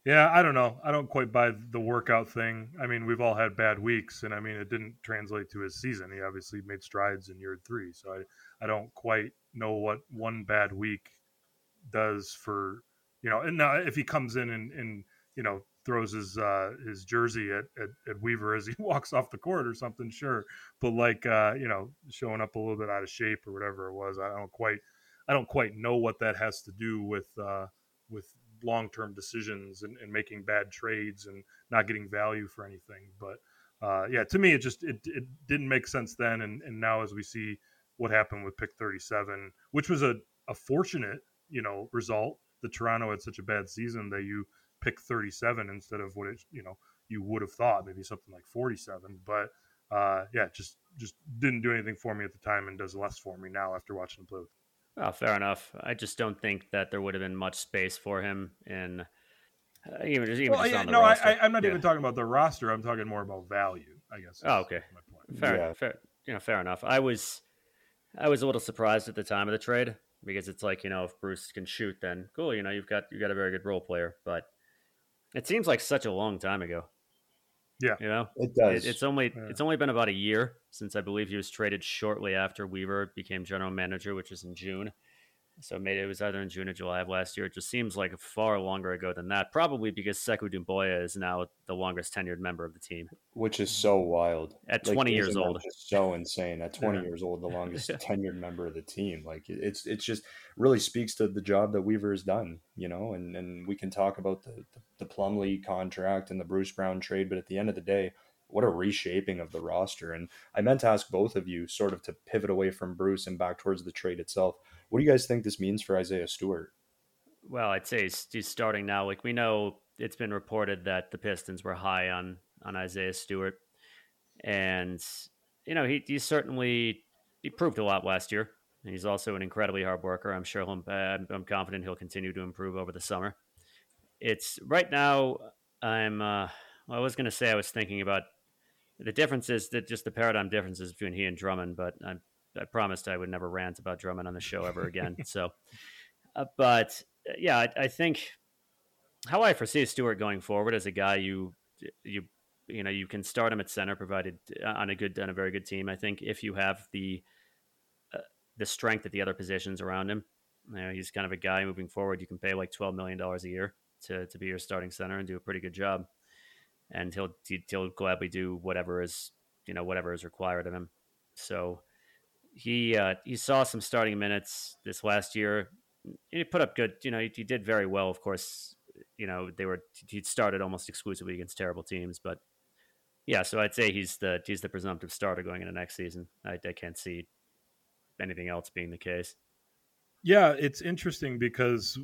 Yeah, I don't know. I don't quite buy the workout thing. I mean, we've all had bad weeks, and I mean, it didn't translate to his season. He obviously made strides in year three, so I, I don't quite know what one bad week does for you know. And now, if he comes in and, and you know throws his uh, his jersey at, at, at, Weaver as he [laughs] walks off the court or something, sure. But like uh, you know, showing up a little bit out of shape or whatever it was, I don't quite I don't quite know what that has to do with uh, with long term decisions and, and, making bad trades and not getting value for anything. But uh, yeah, to me, it just it, it didn't make sense then, and, and now as we see what happened with pick 37, which was a, a fortunate you know result. The Toronto had such a bad season that you pick 37 instead of what it you know you would have thought maybe something like 47 but uh, yeah just just didn't do anything for me at the time and does less for me now after watching him play with Oh, fair enough. I just don't think that there would have been much space for him in uh, even just even well, just yeah, no, roster. I, am not yeah. even talking about the roster. I'm talking more about value. I guess. Oh, okay. Fair, yeah. fair. You know, fair enough. I was, I was a little surprised at the time of the trade because it's like you know if Bruce can shoot, then cool. You know, you've got you got a very good role player, but it seems like such a long time ago. Yeah, you know, it does. It, it's only yeah. it's only been about a year since I believe he was traded shortly after Weaver became general manager, which was in June. So maybe it was either in June or July of last year. It just seems like far longer ago than that. Probably because Sekou Doumbouya is now the longest tenured member of the team, which is so wild. At like, 20 years old, so insane. At 20 yeah. years old, the longest [laughs] tenured member of the team. Like it's it's just really speaks to the job that Weaver has done. You know, and and we can talk about the the, the Plumlee contract and the Bruce Brown trade, but at the end of the day, what a reshaping of the roster. And I meant to ask both of you, sort of to pivot away from Bruce and back towards the trade itself. What do you guys think this means for Isaiah Stewart? Well, I'd say he's, starting now. Like we know, it's been reported that the Pistons were high on on Isaiah Stewart, and you know he he certainly he proved a lot last year. He's also an incredibly hard worker. I'm sure he'll, I'm, I'm confident he'll continue to improve over the summer. It's right now. I'm. Uh, well, I was going to say I was thinking about the differences that just the paradigm differences between he and Drummond, but I, I promised I would never rant about Drummond on the show ever again. so, uh, but uh, yeah, I, I, think how I foresee Stewart going forward as a guy you you you know you can start him at center provided uh, on a good on a very good team. I think if you have the uh, the strength at the other positions around him, you know, he's kind of a guy moving forward. You can pay like twelve million dollars a year to to be your starting center and do a pretty good job and he'll he'll gladly do whatever is you know whatever is required of him. So he uh, he saw some starting minutes this last year. He put up good. You know, he, he did very well. Of course, you know they were he started almost exclusively against terrible teams, but yeah. So I'd say he's the he's the presumptive starter going into next season. I, I can't see anything else being the case. Yeah, it's interesting because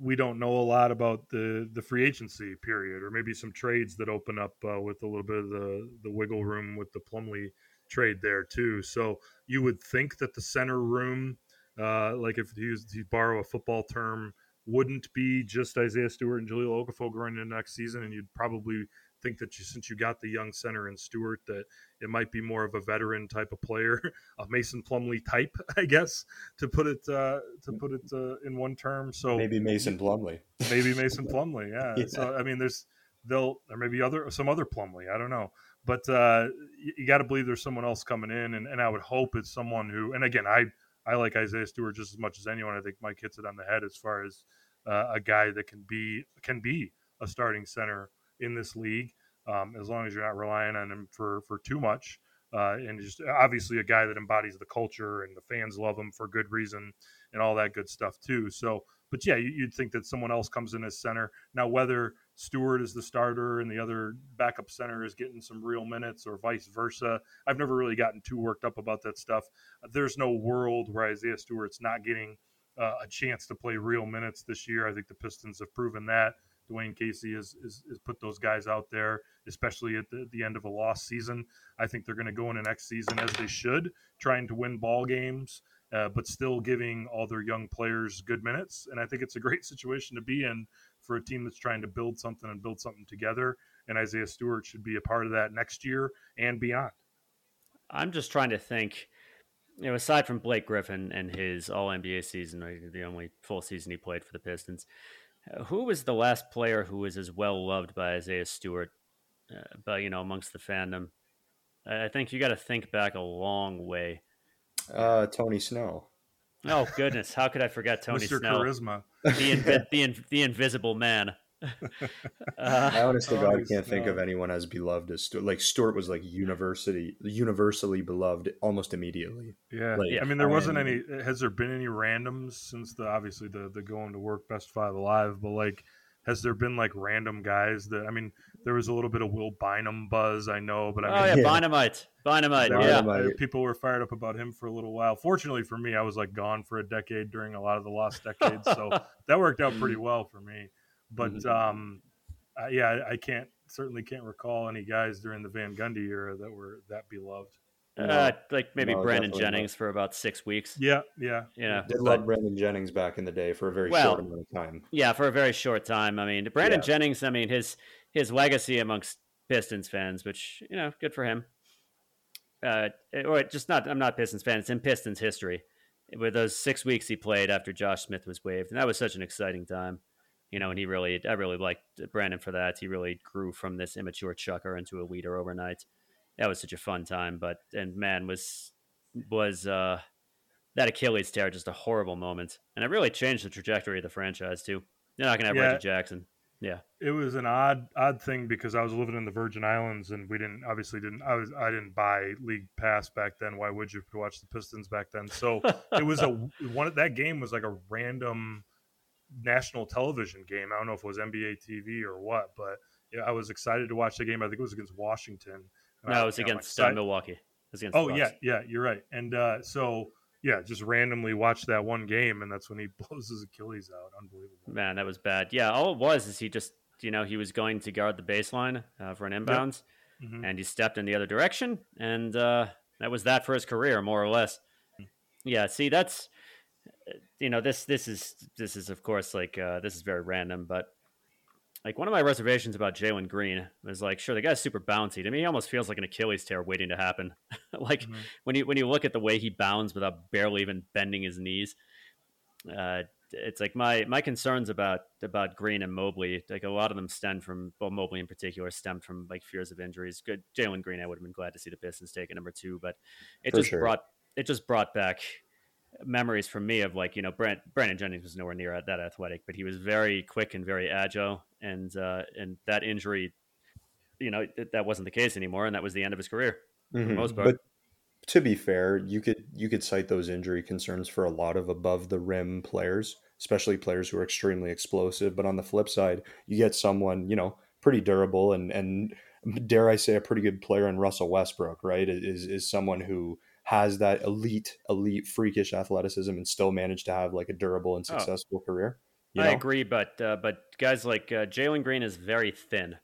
we don't know a lot about the the free agency period, or maybe some trades that open up uh, with a little bit of the the wiggle room with the Plumlee trade there too. So you would think that the center room, uh, like if you to borrow a football term, wouldn't be just Isaiah Stewart and Jahlil Okafor going into next season, and you'd probably think that you, since you got the young center in Stewart, that it might be more of a veteran type of player, [laughs] a Mason Plumlee type, [laughs] I guess, to put it uh, to put it uh, in one term. So maybe Mason Plumlee, maybe Mason [laughs] Plumlee, yeah. yeah. So I mean, there's they'll there may be other some other Plumlee, I don't know, but uh, you, you got to believe there's someone else coming in, and, and I would hope it's someone who, and again, I I like Isaiah Stewart just as much as anyone. I think Mike hits it on the head as far as uh, a guy that can be can be a starting center in this league, um, as long as you're not relying on him for for too much. Uh, and just obviously a guy that embodies the culture and the fans love him for good reason and all that good stuff too. So, but yeah, you'd think that someone else comes in as center. Now, whether Stewart is the starter and the other backup center is getting some real minutes or vice versa, I've never really gotten too worked up about that stuff. There's no world where Isaiah Stewart's not getting uh, a chance to play real minutes this year. I think the Pistons have proven that. Dwane Casey has, has, has put those guys out there, especially at the, the end of a lost season. I think they're going to go into next season as they should, trying to win ball games, uh, but still giving all their young players good minutes. And I think it's a great [laughs] situation to be in for a team that's trying to build something and build something together. And Isaiah Stewart should be a part of that next year and beyond. I'm just trying to think. You know, aside from Blake Griffin and his All NBA season, the only full season he played for the Pistons, uh, who was the last player who was as well loved by Isaiah Stewart, uh, but you know, amongst the fandom? I think you got to think back a long way. Uh, Tony Snell. Oh goodness, how could I forget Tony Mr. Snell? Charisma. The, invi- [laughs] the, in- the invisible man. [laughs] uh, I honestly God can't think of anyone as beloved as Stewart. Like Stewart was like university, universally beloved almost immediately. Yeah. Like, I mean, there wasn't any. Has there been any randoms since the obviously the the going to work best five alive? But like, has there been like random guys that? I mean, there was a little bit of Will Bynum buzz, I know, but I oh mean, yeah, Yeah. Dynamite, Dynamite. there Yeah, was- Dynamite. people were fired up about him for a little while. Fortunately for me, I was like gone for a decade during a lot of the lost decades, so [laughs] that worked out pretty well for me. But Mhm. um, uh, yeah, I, I can't certainly can't recall any guys during the Van Gundy era that were that beloved. uh, like maybe No, Brandon definitely not. Jennings for about six weeks. Yeah, yeah, You know, Did but- love Brandon Jennings back in the day for a very Well, short amount of time. Yeah, for a very short time. I mean, Brandon Yeah. Jennings. I mean, his his legacy amongst Pistons fans, which you know, good for him. Uh, or just not. I'm not Pistons fan. It's in Pistons history. With those six weeks he played after Josh Smith was waived, and that was such an exciting time. You know, and he really, I really liked Brandon for that. He really grew from this immature chucker into a leader overnight. That was such a fun time. But and man, was was uh, that Achilles tear just a horrible moment, and it really changed the trajectory of the franchise too. They're not going to have Yeah. Reggie Jackson. Yeah, it was an odd odd thing because I was living in the Virgin Islands and we didn't obviously didn't I was I didn't buy league pass back then. Why would you watch the Pistons back then? So it was a [laughs] one that game was like a random national television game. I don't know if it was NBA TV or what, but yeah, I was excited to watch the game. I think it was against Washington. No, it was you know, I'm against uh, excited- Milwaukee. It was against Oh yeah, yeah, you're right. And uh, so yeah, just randomly watched that one game, and that's when he [laughs] blows his Achilles out. Unbelievable. man, that was bad. Yeah, all it was is he just, you know, he was going to guard the baseline uh, for an inbound, Mhm. and he stepped in the other direction, and uh, that was that for his career, more or less. Yeah, see, that's, uh, you know, this this is this is of course like uh, this is very random, but like one of my reservations about Jalen Green was like, sure, the guy's super bouncy. To me, he almost feels like an Achilles tear waiting to happen. [laughs] like Mhm. when you when you look at the way he bounds without barely even bending his knees, uh, it's like my my concerns about about Green and Mobley. Like a lot of them stem from well, Mobley in particular stemmed from like fears of injuries. Good, Jalen Green, I would have been glad to see the Pistons take at number two, but it For just sure. brought it just brought back memories for me of like you know Brand, Brandon Jennings was nowhere near that athletic, but he was very quick and very agile, and uh, and that injury, you know, th- that wasn't the case anymore, and that was the end of his career. Mhm. most part. But to be fair, you could you could cite those injury concerns for a lot of above the rim players, especially players who are extremely explosive. But on the flip side, you get someone you know pretty durable and and dare I say a pretty good player in Russell Westbrook, right? Is is someone who has that elite elite freakish athleticism and still managed to have like a durable and Oh. successful career. You I know? agree, but uh, but guys like uh, Jalen Green is very thin.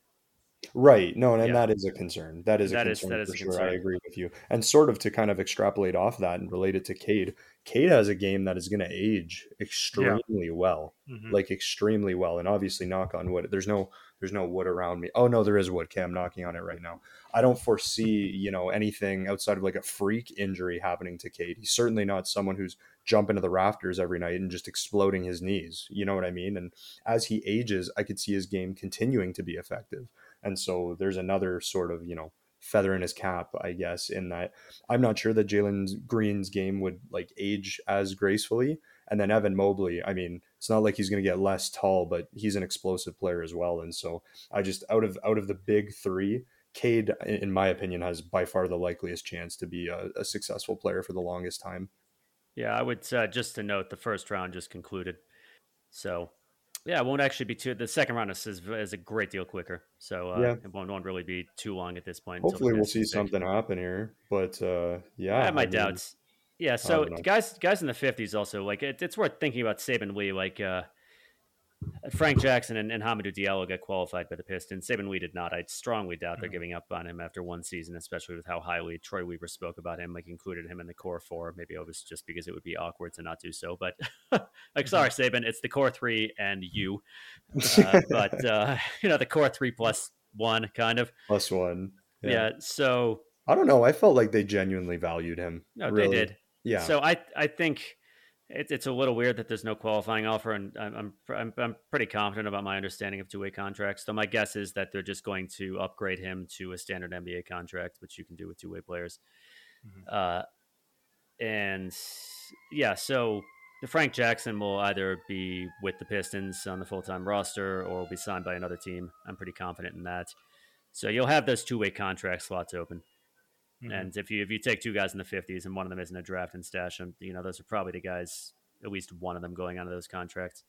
Right. No, and, Yeah. that is a concern. That is a That is- concern that is for a sure. I agree with you. And sort of to kind of extrapolate off that and relate it to Cade, Cade has a game that is going to age extremely well, Mhm. like extremely well. And obviously, knock on wood. There's no there's no wood around me. Oh no, there is wood. Cam knocking on it right now. I don't foresee you know anything outside of like a freak injury happening to Cade. He's certainly not someone who's jumping to the rafters every night and just exploding his knees. You know what I mean? And as he ages, I could see his game continuing to be effective. And so there's another sort of, you know, feather in his cap, I guess, in that I'm not sure that Jalen Green's game would like age as gracefully. And then Evan Mobley, I mean, it's not like he's going to get less tall, but he's an explosive player as well. And so I just out of out of the big three, Cade, in my opinion, has by far the likeliest chance to be a, a successful player for the longest time. Yeah, I would uh, just to note the first round just concluded, so yeah, it won't actually be too. The second round is is, a great deal quicker, so uh, Yeah. it won't, won't really be too long at this point. Hopefully, we'll see pick. something happen here. But uh, yeah, I have my mean, doubts. Yeah, so guys, guys in the fifties also like it, it's worth thinking about Saben Lee. Like uh, Frank Jackson and, and Hamidou Diallo got qualified by the Pistons. Saben we did not. I strongly doubt they're mm-hmm. giving up on him after one season, especially with how highly Troy Weaver spoke about him, like included him in the core four. Maybe it was just because it would be awkward to not do so. But [laughs] like, sorry, mm-hmm. It's the core three and you. [laughs] Uh, but uh, [laughs] you know, the core three plus one, kind of plus one. Yeah. yeah. So I don't know. I felt like they genuinely valued him. No, really. they did. Yeah. So I I think it, it's a little weird that there's no qualifying offer, and I'm, I'm I'm pretty confident about my understanding of two way contracts. So my guess is that they're just going to upgrade him to a standard NBA contract, which you can do with two way players. Mm-hmm. Uh, and yeah, so Frank Jackson will either be with the Pistons on the full time roster or will be signed by another team. I'm pretty confident in that. So you'll have those two way contract slots open. Mm-hmm. And if you if you take two guys in the fifties and one of them isn't a draft and stash them, you know those are probably the guys. At least one of them going onto those contracts.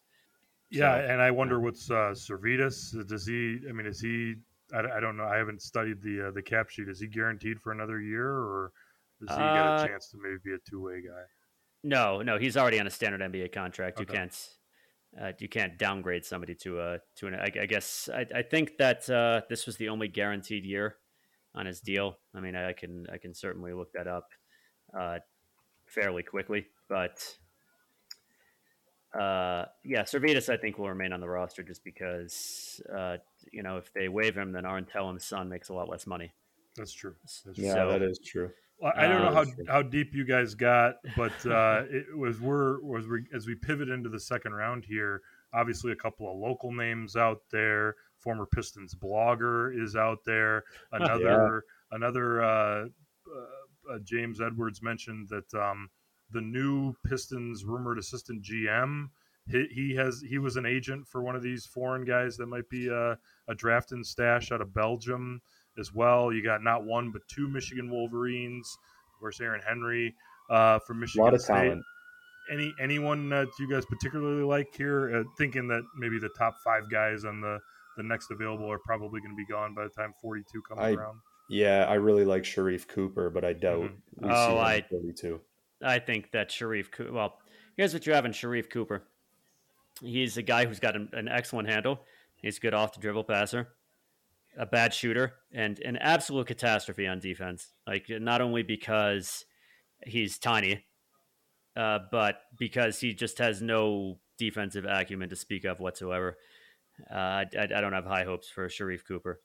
Yeah, so, and I wonder yeah. what's uh, Sirvydis. Does he? I mean, is he? I, I don't know. I haven't studied the uh, the cap sheet. Is he guaranteed for another year, or does he uh, get a uh, chance to maybe be a two way guy? No, no, he's already on a standard NBA contract. Okay. You can't. Uh, you can't downgrade somebody to a to an. I, I guess I, I think that uh, this was the only guaranteed year on his deal. I mean, I can I can certainly look that up uh, fairly quickly, but uh, yeah, Sirvydis I think will remain on the roster just because uh, you know if they waive him, then Arn Tellem's son makes a lot less money. That's true. That's yeah, so, that is true. Well, I don't know how, how deep you guys got, but uh, [laughs] it was we're was we, as we pivot into the second round here. Obviously, a couple of local names out there former Pistons blogger is out there. [laughs] Another yeah. another uh, uh, uh, James Edwards mentioned that um, the new Pistons rumored assistant GM. He, he, has he was an agent for one of these foreign guys that might be a, a draft and stash out of Belgium as well. You got not one but two Michigan Wolverines. Of course, Aaron Henry uh, from Michigan a lot of State. Talent. Any anyone that you guys particularly like here? Uh, thinking that maybe the top five guys on the the next available are probably going to be gone by the time 42 comes I, around. Yeah, I really like Sharife Cooper, but I doubt mm-hmm. we oh, see I, 42. I think that Sharife Cooper, well, here's what you have in Sharife Cooper. He's a guy who's got an, an excellent handle. He's a good off the dribble passer, a bad shooter, and an absolute catastrophe on defense. Like, not only because he's tiny, uh, but because he just has no defensive acumen to speak of whatsoever. Uh, I, I, don't have high hopes for Sharife Cooper,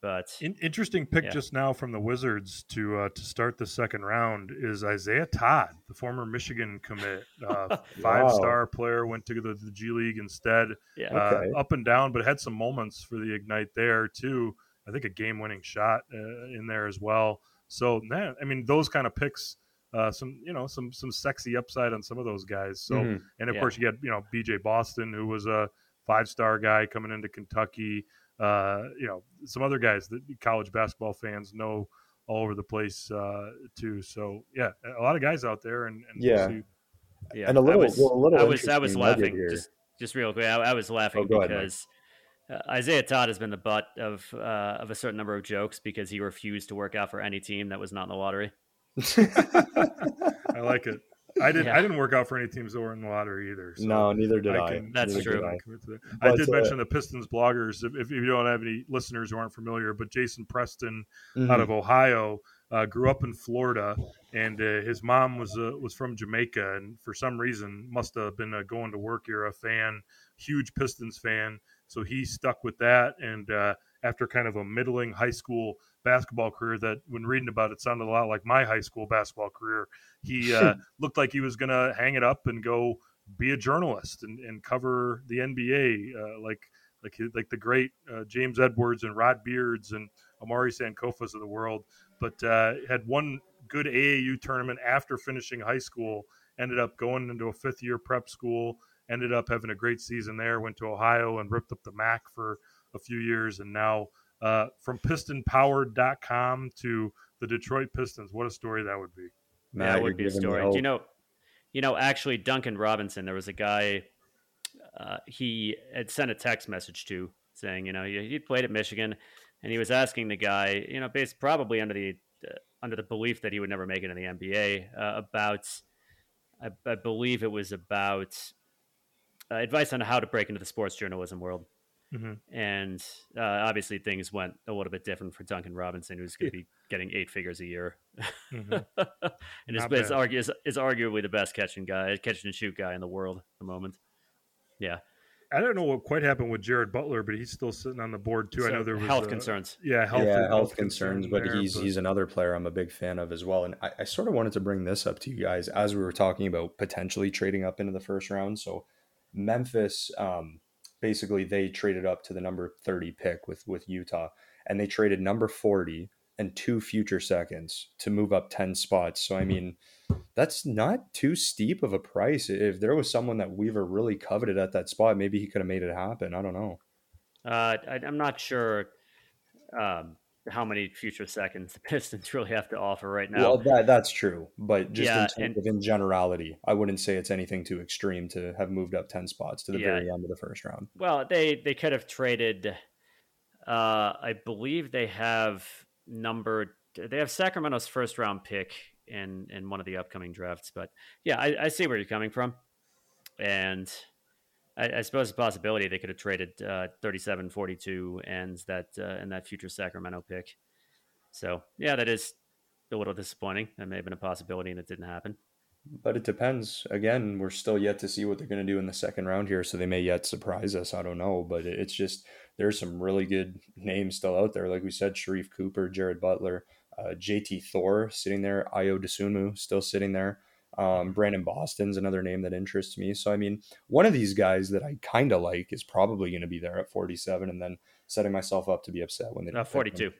but In, interesting pick yeah. just now from the Wizards to uh, to start the second round is Isaiah Todd, the former Michigan commit, [laughs] uh, five star player, went to the, the, G League instead. Yeah, uh, okay. up and down, but had some moments for the Ignite there too. I think a game winning shot uh, in there as well. So man, I mean those kind of picks. Uh, some you know some some sexy upside on some of those guys. So mm-hmm. and of yeah. course you get you know BJ Boston who was a five star guy coming into Kentucky. Uh, you know, some other guys that college basketball fans know all over the place uh, too. So yeah, a lot of guys out there, and, and yeah, we'll yeah. And a little, I was, well, a little I was, I was laughing just, just real quick. I, I was laughing oh, because. Ahead, uh, Isaiah Todd has been the butt of uh, of a certain number of jokes because he refused to work out for any team that was not in the lottery. [laughs] [laughs] I like it. I didn't. Yeah. I didn't work out for any teams that were in the lottery either. So no, neither did I. Can, That's true. I. I. did uh, mention the Pistons bloggers. If, if, you don't have any listeners who aren't familiar, but Jason Preston mm-hmm. out of Ohio uh, grew up in Florida, and uh, his mom was uh, was from Jamaica, and for some reason must have been a going to work era fan, huge Pistons fan. So he stuck with that, and uh, after kind of a middling high school basketball career that when reading about it sounded a lot like my high school basketball career. He [laughs] uh, looked like he was going to hang it up and go be a journalist and, and cover the nba uh, like like like the great uh, james edwards and rod beards and omari sankofas of the world. But uh, had one good aau tournament after finishing high school ended up going into a fifth year prep school ended up having a great season there went to ohio and ripped up the mac for a few years and now uh, from pistonpowered.com to the Detroit Pistons. What a story that would be. Matt, that would be a story. Do you know, you know, actually, Duncan Robinson, there was a guy uh, he had sent a text message to saying, you know, he, he played at Michigan and he was asking the guy, you know, based probably under the uh, under the belief that he would never make it in the NBA. Uh, about, I, I, believe it was about uh, advice on how to break into the sports journalism world. Mm-hmm. And uh, obviously, things went a little bit different for Duncan Robinson, who's going to be getting eight figures a year, mm-hmm. [laughs] and is, is, argu- is, is, arguably the best catching guy, catch and shoot guy in the world at the moment. Yeah. I don't know what quite happened with Jared Butler, but he's still sitting on the board too. So I know there was health concerns. Yeah, health, yeah, health, health concerns, but there, he's but... he's another player I'm a big fan of as well. And I, I sort of wanted to bring this up to you guys as we were talking about potentially trading up into the first round. So Memphis, um, basically they traded up to the number 30 pick with with Utah and they traded number 40 and two future seconds to move up 10 spots. So I mean, that's not too steep of a price. If there was someone that Weaver really coveted at that spot, maybe he could have made it happen. I don't know. Uh, I, am not sure um, how many future seconds [laughs] the Pistons really have to offer right now. Well, that that's true, but just yeah, in terms and, of in generality, I wouldn't say it's anything too extreme to have moved up ten spots to the yeah. very end of the first round. Well, they they could have traded. Uh, I believe they have number. They have Sacramento's first round pick in in one of the upcoming drafts, but yeah, I, I see where you're coming from, and I, I, suppose a possibility they could have traded uh, 37 42 and that uh, and that future Sacramento pick. So yeah, that is a little disappointing. That may have been a possibility and it didn't happen. But it depends. Again, we're still yet to see what they're going to do in the second round here, so they may yet surprise us. I don't know, but it's just there's some really good names still out there. Like we said, Sharife Cooper, Jared Butler, uh, JT Thor sitting there, Ayo Dosunmu still sitting there. Um, Brandon Boston's another name that interests me. So, I mean, one of these guys that I kind of like is probably going to be there at 47 and then setting myself up to be upset when they uh, 42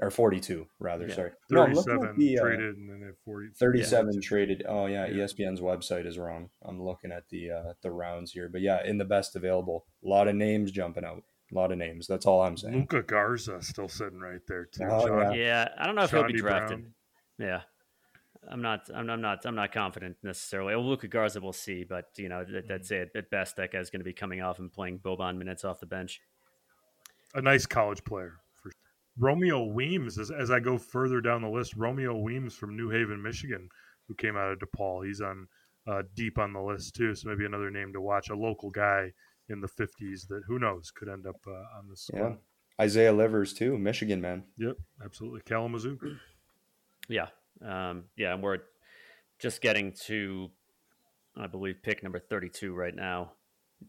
or 42 rather. Yeah. Sorry. 37 no, the, uh, traded and then 40, 37 yeah. traded. Oh, yeah, yeah, ESPN's website is wrong. I'm looking at the uh, the rounds here. But yeah, in the best available, a lot of names jumping out. A lot of names. That's all I'm saying. Luka Garza still sitting right there too. Oh, Sean, yeah. yeah. I don't know if he'll be drafted. Brown. Yeah. I'm not. I'm, I'm, not. I'm not confident necessarily. Well, Luka Garza, we'll see. But you know, that, that's mm-hmm. it. At best, that guy's going to be coming off and playing Boban minutes off the bench. A nice college player for Romeo Weems. As, as I go further down the list, Romeo Weems from New Haven, Michigan, who came out of DePaul. He's on uh, deep on the list too. So maybe another name to watch. A local guy in the 50s that who knows could end up uh, on this squad. Yeah. Isaiah Livers too, Michigan man. Yep, absolutely. Kalamazoo. Yeah, um, yeah, and we're just getting to, I believe, pick number 32 right now.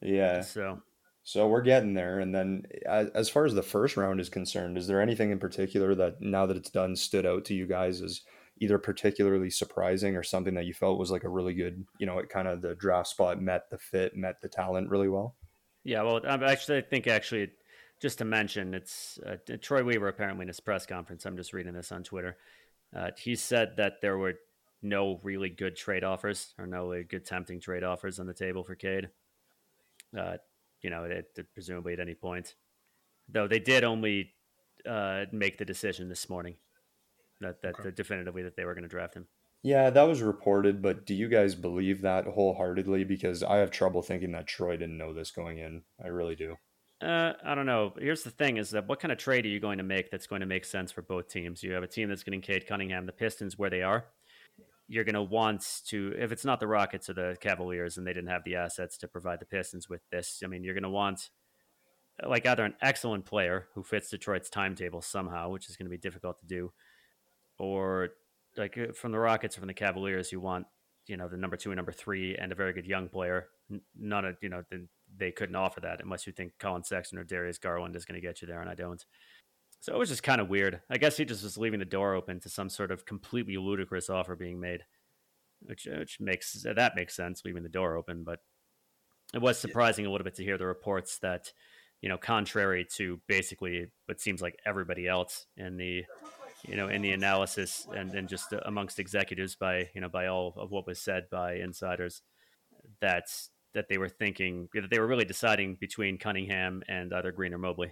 Yeah. So. So we're getting there, and then as far as the first round is concerned, is there anything in particular that now that it's done stood out to you guys as either particularly surprising or something that you felt was like a really good, you know, it kind of the draft spot met the fit, met the talent really well? Yeah, well, I actually, I think actually, just to mention, it's uh, Troy Weaver apparently in his press conference. I'm just reading this on Twitter. Uh, he said that there were no really good trade offers or no really good tempting trade offers on the table for Cade. Uh, you know, it, it, presumably at any point, though they did only uh, make the decision this morning that that okay. definitively that they were going to draft him. Yeah, that was reported, but do you guys believe that wholeheartedly? Because I have trouble thinking that Troy didn't know this going in. I really do. Uh, I don't know. Here's the thing: is that what kind of trade are you going to make that's going to make sense for both teams? You have a team that's getting Cade Cunningham, the Pistons, where they are. You're going to want to, if it's not the Rockets or the Cavaliers, and they didn't have the assets to provide the Pistons with this. I mean, you're going to want like either an excellent player who fits Detroit's timetable somehow, which is going to be difficult to do, or like uh, from the Rockets or from the Cavaliers, you want you know the number two and number three and a very good young player. None of you know the they couldn't offer that unless you think Collin Sexton or Darius Garland is going to get you there, and I don't. So it was just kind of weird. I guess he just was leaving the door open to some sort of completely ludicrous offer being made, which uh, which makes that makes sense, leaving the door open. But it was surprising a little bit to hear the reports that, you know, contrary to basically what seems like everybody else in the, you know, in the analysis and, and just amongst executives by you know by all of what was said by insiders, that that they were thinking that they were really deciding between Cunningham and either Green or Mobley.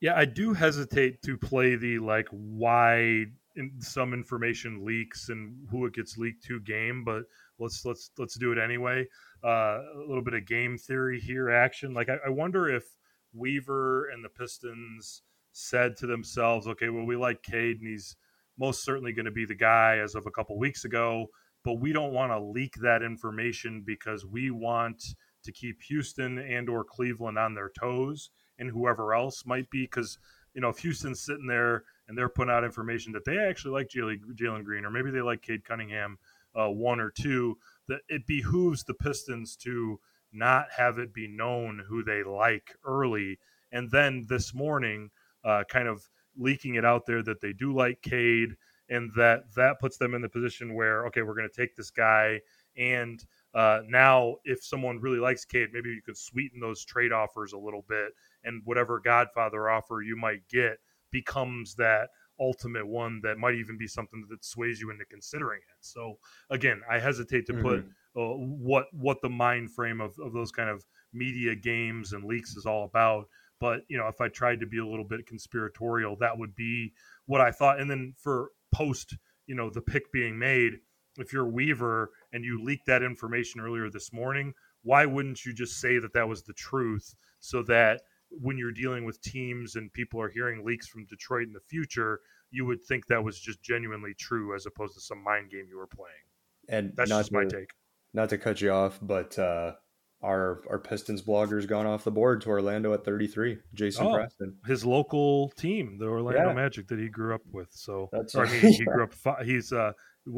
Yeah, I do hesitate to play the like why in some information leaks and who it gets leaked to game, but let's let's let's do it anyway. Uh, a little bit of game theory here, action. Like I, I wonder if Weaver and the Pistons said to themselves, "Okay, well, we like Cade, and he's most certainly going to be the guy as of a couple weeks ago. But we don't want to leak that information because we want to keep Houston and or Cleveland on their toes and whoever else might be. Because you know, if Houston's sitting there and they're putting out information that they actually like Jalen Green or maybe they like Cade Cunningham uh, one or two, that it behooves the Pistons to not have it be known who they like early. And then this morning, uh, kind of leaking it out there that they do like Cade and that that puts them in the position where, okay, we're going to take this guy. And uh, now, if someone really likes Cade, maybe you could sweeten those trade offers a little bit. And whatever Godfather offer you might get becomes that ultimate one that might even be something that sways you into considering it. So again, I hesitate to mm-hmm. put uh, what what the mind frame of, of those kind of media games and leaks is all about. But you know, if I tried to be a little bit conspiratorial, that would be what I thought. And then for post, you know, the pick being made, if you're Weaver and you leaked that information earlier this morning, why wouldn't you just say that that was the truth so that when you're dealing with teams and people are hearing leaks from Detroit in the future, you would think that was just genuinely true as opposed to some mind game you were playing. And that's just to, my take. Not to cut you off, but uh, our our Pistons blogger's gone off the board to Orlando at 33. Jason oh, Preston, his local team, the Orlando yeah. Magic that he grew up with. So, that's or he, he grew up. He's uh,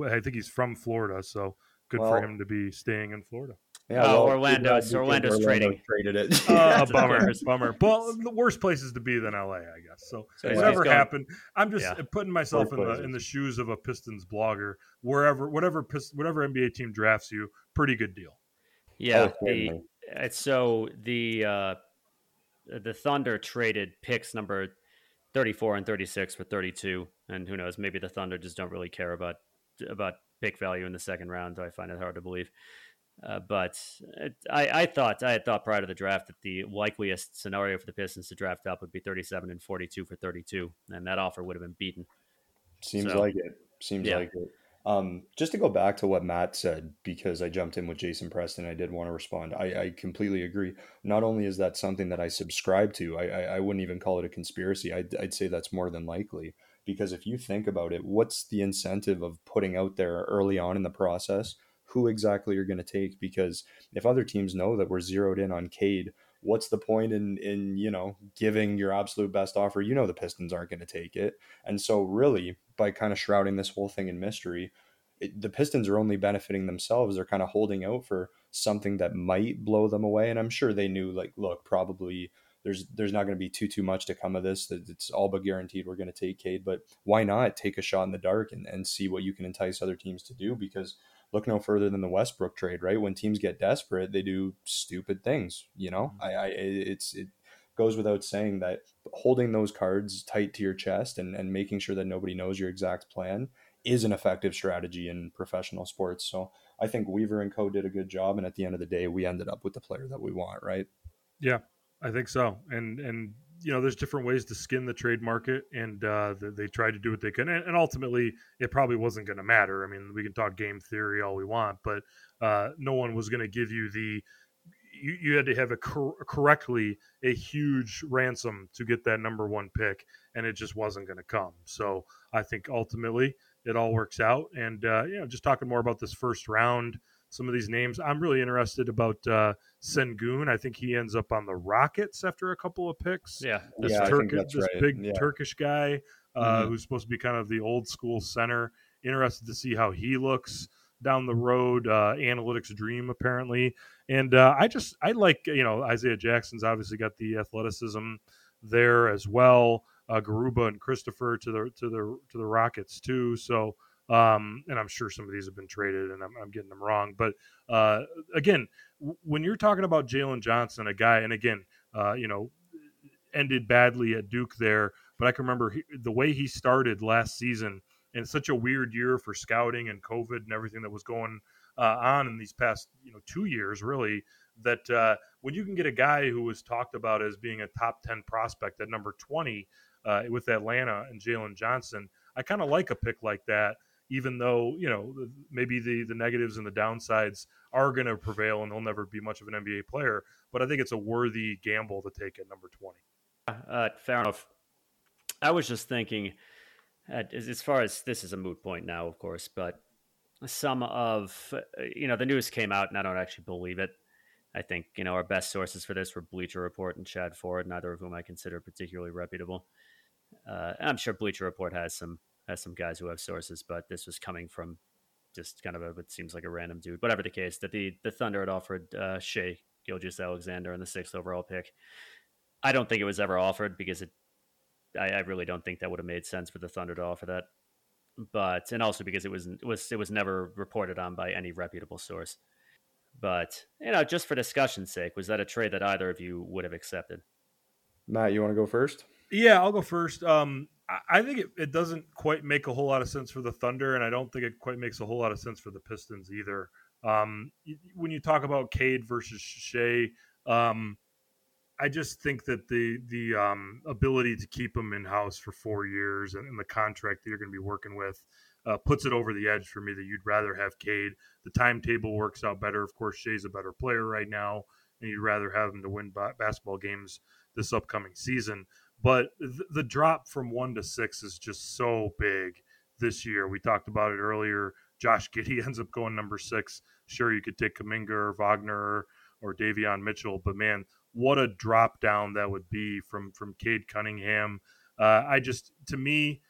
I think he's from Florida, so good well, for him to be staying in Florida. Yeah, oh, well, Orlando's Orlando's Orlando trading. Traded it. uh, [laughs] bummer, bummer. Well, the worst places to be than LA, I guess. So, so whatever happened, I'm just yeah. putting myself in the in the shoes of a Pistons blogger. Wherever, whatever, whatever NBA team drafts you, pretty good deal. Yeah, oh, the, so the uh, the Thunder traded picks number 34 and 36 for 32, and who knows, maybe the Thunder just don't really care about about pick value in the second round. I find it hard to believe. Uh, but it, I, I, thought I had thought prior to the draft that the likeliest scenario for the Pistons to draft up would be 37 and 42 for 32, and that offer would have been beaten. Seems so, like it. Seems yeah. like it. Um, just to go back to what Matt said, because I jumped in with Jason Preston, I did want to respond. I, I completely agree. Not only is that something that I subscribe to, I, I, I wouldn't even call it a conspiracy. I'd, I'd say that's more than likely. Because if you think about it, what's the incentive of putting out there early on in the process who exactly you're going to take because if other teams know that we're zeroed in on Cade, what's the point in in you know giving your absolute best offer? You know the Pistons aren't going to take it, and so really by kind of shrouding this whole thing in mystery, it, the Pistons are only benefiting themselves. They're kind of holding out for something that might blow them away, and I'm sure they knew like look probably there's there's not going to be too too much to come of this. It's all but guaranteed we're going to take Cade, but why not take a shot in the dark and, and see what you can entice other teams to do? Because look no further than the Westbrook trade, right? When teams get desperate, they do stupid things. You know, mm-hmm. I, I it's it goes without saying that holding those cards tight to your chest and, and making sure that nobody knows your exact plan is an effective strategy in professional sports. So I think Weaver and Co did a good job, and at the end of the day, we ended up with the player that we want, right? Yeah, I think so. And and you know, there's different ways to skin the trade market, and uh, they tried to do what they could, and, ultimately, it probably wasn't going to matter. I mean, we can talk game theory all we want, but uh, no one was going to give you the. You, you had to have a cor- correctly a huge ransom to get that number one pick, and it just wasn't going to come. So I think ultimately it all works out, and uh, you know, just talking more about this first round some of these names. I'm really interested about uh, Sengun. I think he ends up on the Rockets after a couple of picks. Yeah, this, yeah, Turkish, this right. big yeah. Turkish guy uh, mm-hmm. who's supposed to be kind of the old school center. Interested to see how he looks down the road. Uh, analytics dream apparently, and uh, I just I like you know Isaiah Jackson's obviously got the athleticism there as well. Uh, Garuba and Christopher to the to the to the Rockets too. So um, and I'm sure some of these have been traded, and I'm, I'm getting them wrong. But uh, again, w- when you're talking about Jalen Johnson, a guy, and again, uh, you know, ended badly at Duke there, but I can remember he, the way he started last season, and such a weird year for scouting and COVID and everything that was going uh, on in these past, you know, two years, really. That uh, when you can get a guy who was talked about as being a top ten prospect at number twenty uh, with Atlanta and Jalen Johnson, I kind of like a pick like that even though you know maybe the the negatives and the downsides are going to prevail and he'll never be much of an NBA player. But I think it's a worthy gamble to take at number twenty. Uh, fair enough. I was just thinking, as far as this is a moot point now, of course, but some of uh, you know the news came out, and I don't actually believe it. I think you know our best sources for this were Bleacher Report and Chad Ford, neither of whom I consider particularly reputable. Uh, I'm sure Bleacher Report has some has some guys who have sources, but this was coming from just kind of a, what seems like a random dude. Whatever the case, that the the Thunder had offered uh, Shai Gilgeous-Alexander in the sixth overall pick. I don't think it was ever offered because it. I, I really don't think that would have made sense for the Thunder to offer that, but and also because it was it was it was never reported on by any reputable source. But you know, just for discussion's sake, was that a trade that either of you would have accepted? Matt, you want to go first? Yeah, I'll go first. Um, I think it, it doesn't quite make a whole lot of sense for the Thunder, and I don't think it quite makes a whole lot of sense for the Pistons either. Um, when you talk about Cade versus Shai, um, I just think that the the um, ability to keep him in house for four years and, and, the contract that you're going to be working with uh, puts it over the edge for me that you'd rather have Cade. The timetable works out better. Of course, Shai's a better player right now, and you'd rather have him to win basketball games this upcoming season. But th- the drop from one to six is just so big this year. We talked about it earlier. Josh Giddey [laughs] ends up going number six. Sure, you could take Kuminga or Wagner or Davion Mitchell, but man, what a drop down that would be from from Cade Cunningham. Uh, I just, to me,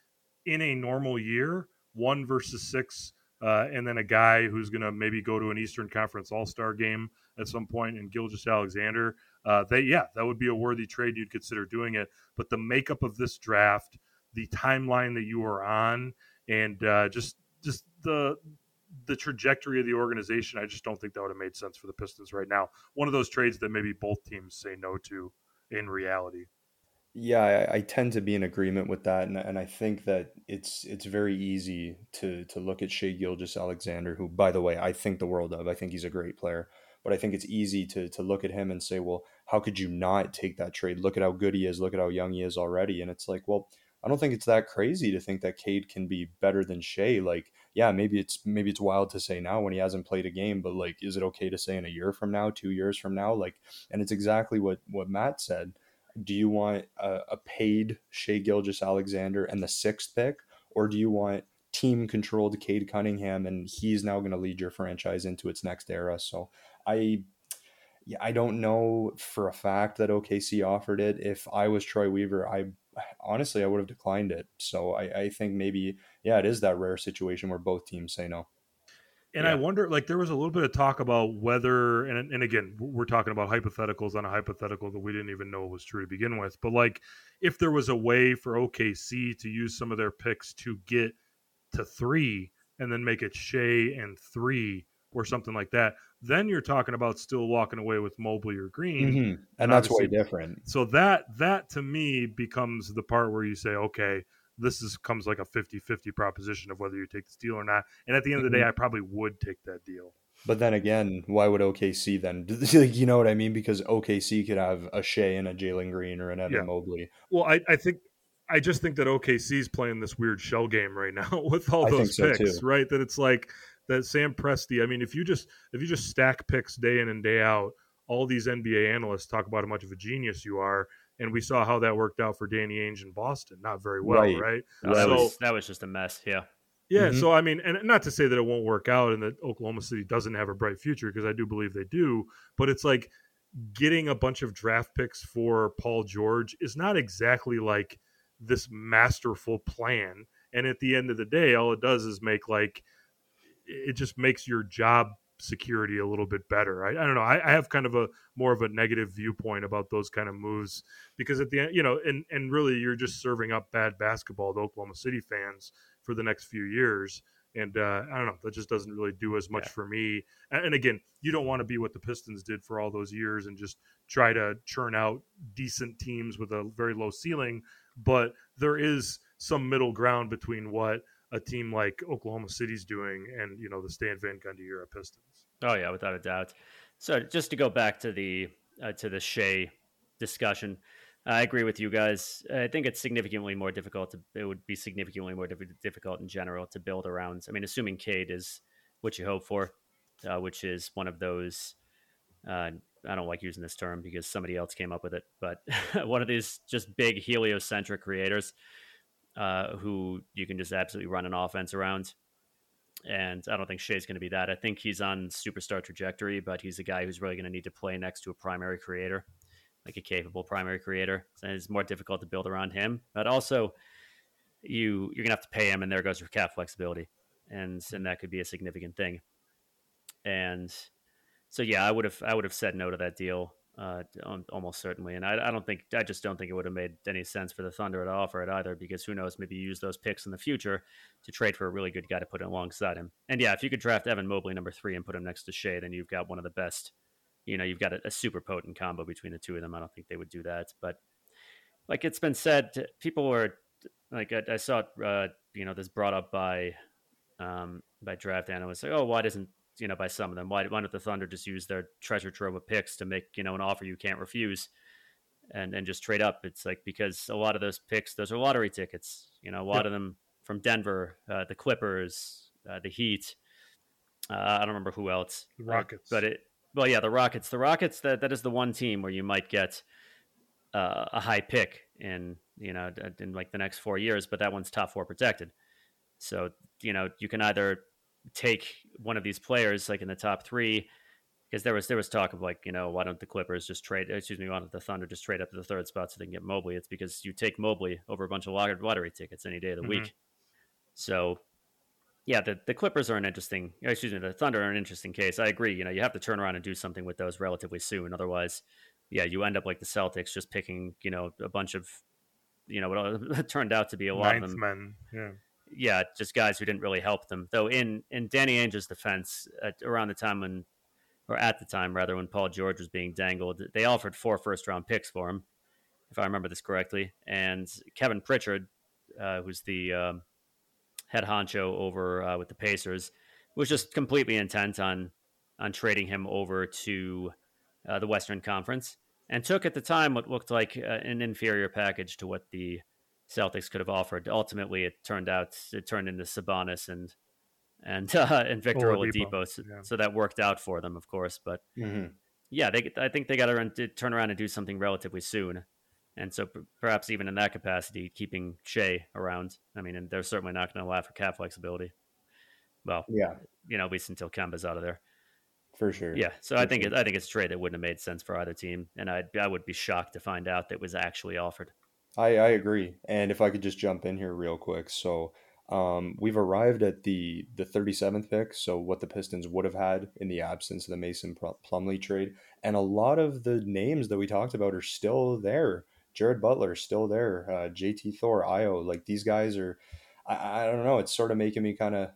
in a normal year, one versus six, uh, and then a guy who's going to maybe go to an Eastern Conference All Star game at some point point, and Gilgeous-Alexander uh, they yeah, that would be a worthy trade. You'd consider doing it, but the makeup of this draft, the timeline that you are on, and uh, just just the the trajectory of the organization, I just don't think that would have made sense for the Pistons right now. One of those trades that maybe both teams say no to in reality. Yeah, I, I tend to be in agreement with that, and, and I think that it's it's very easy to to look at Shai Gilgeous-Alexander, who, by the way, I think the world of. I think he's a great player but I think it's easy to to look at him and say, well, how could you not take that trade? Look at how good he is. Look at how young he is already. And it's like, well, I don't think it's that crazy to think that Cade can be better than Shai. Like, yeah, maybe it's maybe it's wild to say now when he hasn't played a game, but like, is it okay to say in a year from now, two years from now? Like, and it's exactly what what Matt said. Do you want a, a paid Shai Gilgeous-Alexander and the sixth pick, or do you want team controlled Cade Cunningham and he's now going to lead your franchise into its next era? So I yeah, I don't know for a fact that OKC offered it. If I was Troy Weaver, I honestly I would have declined it. So I, I think maybe yeah, it is that rare situation where both teams say no. And yeah. I wonder, like, there was a little bit of talk about whether, and, and again, we're talking about hypotheticals on a hypothetical that we didn't even know was true to begin with. But like, if there was a way for OKC to use some of their picks to get to three and then make it Shai and three or something like that, then you're talking about still walking away with Mobley or Green, mm-hmm. and, and that's way different. So that that to me becomes the part where you say, okay, this is comes like a 50-50 proposition of whether you take the deal or not. And at the end of the day, mm-hmm. I probably would take that deal. But then again, why would OKC then? [laughs] you know what I mean? Because OKC could have a Shai and a Jalen Green or an Evan yeah. Mobley. Well, I, I think I just think that OKC is playing this weird shell game right [laughs] now with all those picks, so right? That it's like that Sam Presti. I mean, if you just if you just stack picks day in and day out, all these NBA analysts talk about how much of a genius you are, and we saw how that worked out for Danny Ainge in Boston. Not very well, right? right? that, so, was, that was just a mess. Yeah. Yeah, mm-hmm. so I mean, and not to say that it won't work out and that Oklahoma City doesn't have a bright future because I do believe they do, but it's like getting a bunch of draft picks for Paul George is not exactly like this masterful plan. And at the end of the day, all it does is make like it just makes your job security a little bit better. I, I don't know. I, I, have kind of a more of a negative viewpoint about those kind of moves because at the end, you know, and and really you're just serving up bad basketball to Oklahoma City fans for the next few years. And uh, I don't know. That just doesn't really do as much yeah. for me. And, and again, you don't want to be what the Pistons did for all those years and just try to churn out decent teams with a very low ceiling. But there is some middle ground between what a team like Oklahoma City's doing and you know the Stan Van Gundy era Pistons. Oh yeah, without a doubt. So just to go back to the uh, to the Shai discussion, I agree with you guys. I think it's significantly more difficult to it would be significantly more difficult in general to build around. I mean, assuming Cade is what you hope for, uh, which is one of those. Uh, I don't like using this term because somebody else came up with it, but [laughs] one of these just big heliocentric creators uh, who you can just absolutely run an offense around. And I don't think Shai's going to be that. I think he's on superstar trajectory, but he's a guy who's really going to need to play next to a primary creator, like a capable primary creator. So it's more difficult to build around him. But also, you you're gonna have to pay him, and there goes your cap flexibility, and and that could be a significant thing. And so yeah, I would have I would have said no to that deal uh, almost certainly. And I, I, don't think I just don't think it would have made any sense for the Thunder to offer it either, because who knows, maybe use those picks in the future to trade for a really good guy to put alongside him. And yeah, if you could draft Evan Mobley number three and put him next to Shai, then you've got one of the best. You know, you've got a, a super potent combo between the two of them. I don't think they would do that, but like it's been said, people were like I, I saw uh, you know this brought up by um, by draft analysts like, oh, why doesn't you know, by some of them. Why, why don't the Thunder just use their treasure trove of picks to make, you know, an offer you can't refuse and, and just trade up? It's like because a lot of those picks, those are lottery tickets. You know, a lot of them from Denver, uh, the Clippers, uh, the Heat. Uh, I don't remember who else. The Rockets. but it, well, yeah, the Rockets. The Rockets, that, that is the one team where you might get uh, a high pick in, you know, in like the next four years, but that one's top four protected. So, you know, you can either take one of these players like in the top three because there was there was talk of like you know why don't the Clippers just trade excuse me why don't the Thunder just trade up to the third spot so they can get Mobley? It's because you take Mobley over a bunch of lottery tickets any day of the mm-hmm. week. So yeah, the the Clippers are an interesting excuse me the Thunder are an interesting case. I agree. You know you have to turn around and do something with those relatively soon. Otherwise, yeah, you end up like the Celtics just picking you know a bunch of you know what [laughs] turned out to be a lot Ninth of them. Men. Yeah yeah, just guys who didn't really help them. Though in in Danny Ainge's defense, at, around the time when, or at the time rather, when Paul George was being dangled, they offered four first round picks for him, if I remember this correctly. And Kevin Pritchard, uh, who's the um, head honcho over uh, with the Pacers, was just completely intent on on trading him over to uh, the Western Conference, and took at the time what looked like uh, an inferior package to what the Celtics could have offered. Ultimately, it turned out it turned into Sabonis and and [laughs] uh, and Victor Oladipo, Oladipo so, yeah. so, that worked out for them, of course. But mm-hmm. yeah, they I think they got to turn around and do something relatively soon, and so p- perhaps even in that capacity, keeping Shai around. I mean, and they're certainly not going to allow for cap flexibility. Well, yeah, you know, at least until Kemba's out of there. For sure. Yeah, so for I think sure. it, I think it's a trade that wouldn't have made sense for either team, and I I would be shocked to find out that was actually offered. I, I agree. And if I could just jump in here real quick. So um, we've arrived at the the 37th pick, so what the Pistons would have had in the absence of the Mason Plumlee trade, and a lot of the names that we talked about are still there. Jared Butler still there. Uh, JT Thor, Ayo, like these guys are. I, I don't know. It's sort of making me kind of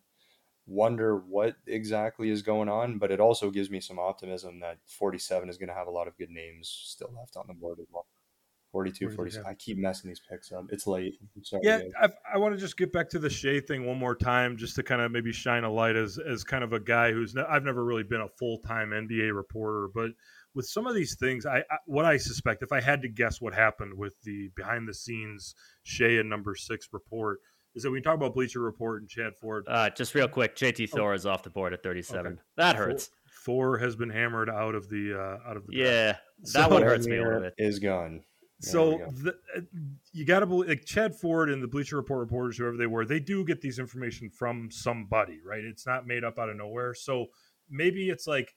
wonder what exactly is going on, but it also gives me some optimism that 47 is going to have a lot of good names still left on the board as well. 42, 46. I keep messing these picks up. It's late. Sorry, yeah, I, I want to just get back to the Shai thing one more time, just to kind of maybe shine a light as as kind of a guy who's ne- I've never really been a full time NBA reporter, but with some of these things, I, I, what I suspect, if I had to guess what happened with the behind the scenes Shai and number six report, is that we can talk about Bleacher Report and Chad Ford. Uh, just real quick, JT Thor oh. is off the board at 37. Okay. That hurts. Thor has been hammered out of the uh, out of the yeah. Draft. That so, one hurts me a little bit. Is gone. So the, uh, you got to believe, like Chad Ford and the Bleacher Report reporters, whoever they were, they do get these information from somebody, right? It's not made up out of nowhere. So maybe it's like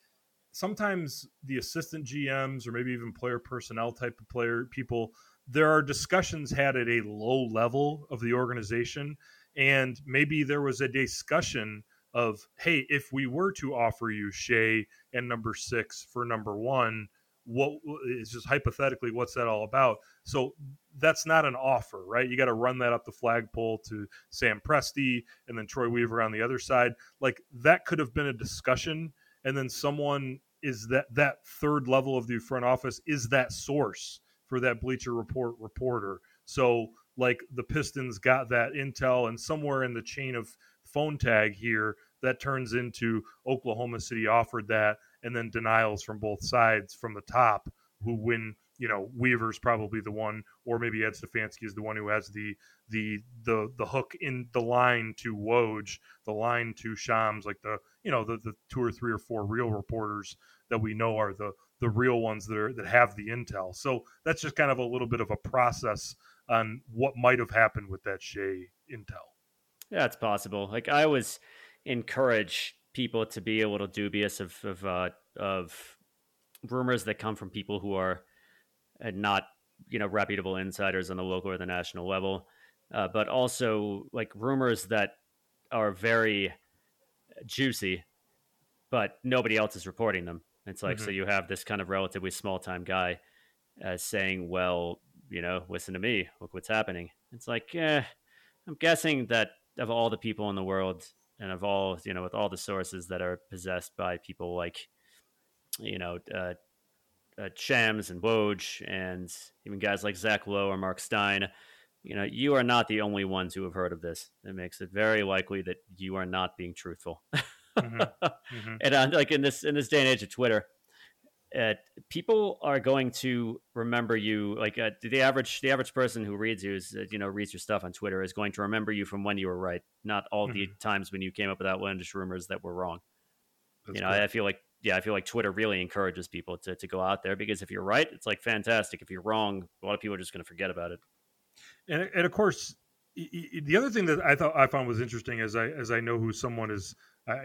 sometimes the assistant GMs or maybe even player personnel type of player people, there are discussions had at a low level of the organization, and maybe there was a discussion of, hey, if we were to offer you Shai and number six for number one what is just hypothetically what's that all about? So that's not an offer right? You got to run that up the flagpole to sam presti and then troy weaver on the other side. Like that could have been a discussion and then someone is that that third level of the front office is that source for that bleacher report reporter. So like the pistons got that intel and somewhere in the chain of phone tag here that turns into oklahoma city offered that and then denials from both sides from the top who win you know Weaver's probably the one, or maybe Ed Stefanski is the one who has the the the the hook in the line to Woj, the line to Shams, like the you know the the two or three or four real reporters that we know are the the real ones that are that have the intel. So that's just kind of a little bit of a process on what might have happened with that Shai intel. Yeah, it's possible. Like I was encourage people to be a little dubious of of uh, of rumors that come from people who are uh, not you know reputable insiders on the local or the national level, uh, but also like rumors that are very juicy, but nobody else is reporting them. It's like mm-hmm. so you have this kind of relatively small time guy uh, saying, "Well, you know, listen to me. Look what's happening." It's like, I'm guessing that of all the people in the world, and of all you know, with all the sources that are possessed by people like, you know, uh, uh, Shams and Woj, and even guys like Zach Lowe or Mark Stein, you know, you are not the only ones who have heard of this. It makes it very likely that you are not being truthful. mm-hmm. [laughs] Mm-hmm. And uh, like in this in this day and age of Twitter, uh, people are going to remember you. Like uh, the average the average person who reads you is uh, you know reads your stuff on Twitter is going to remember you from when you were right, not all mm-hmm. the times when you came up with outlandish rumors that were wrong. That's you know, I feel like yeah, I feel like Twitter really encourages people to to go out there because if you're right, it's like fantastic. If you're wrong, a lot of people are just going to forget about it and and of course the other thing that I thought I found was interesting as I as I know who someone is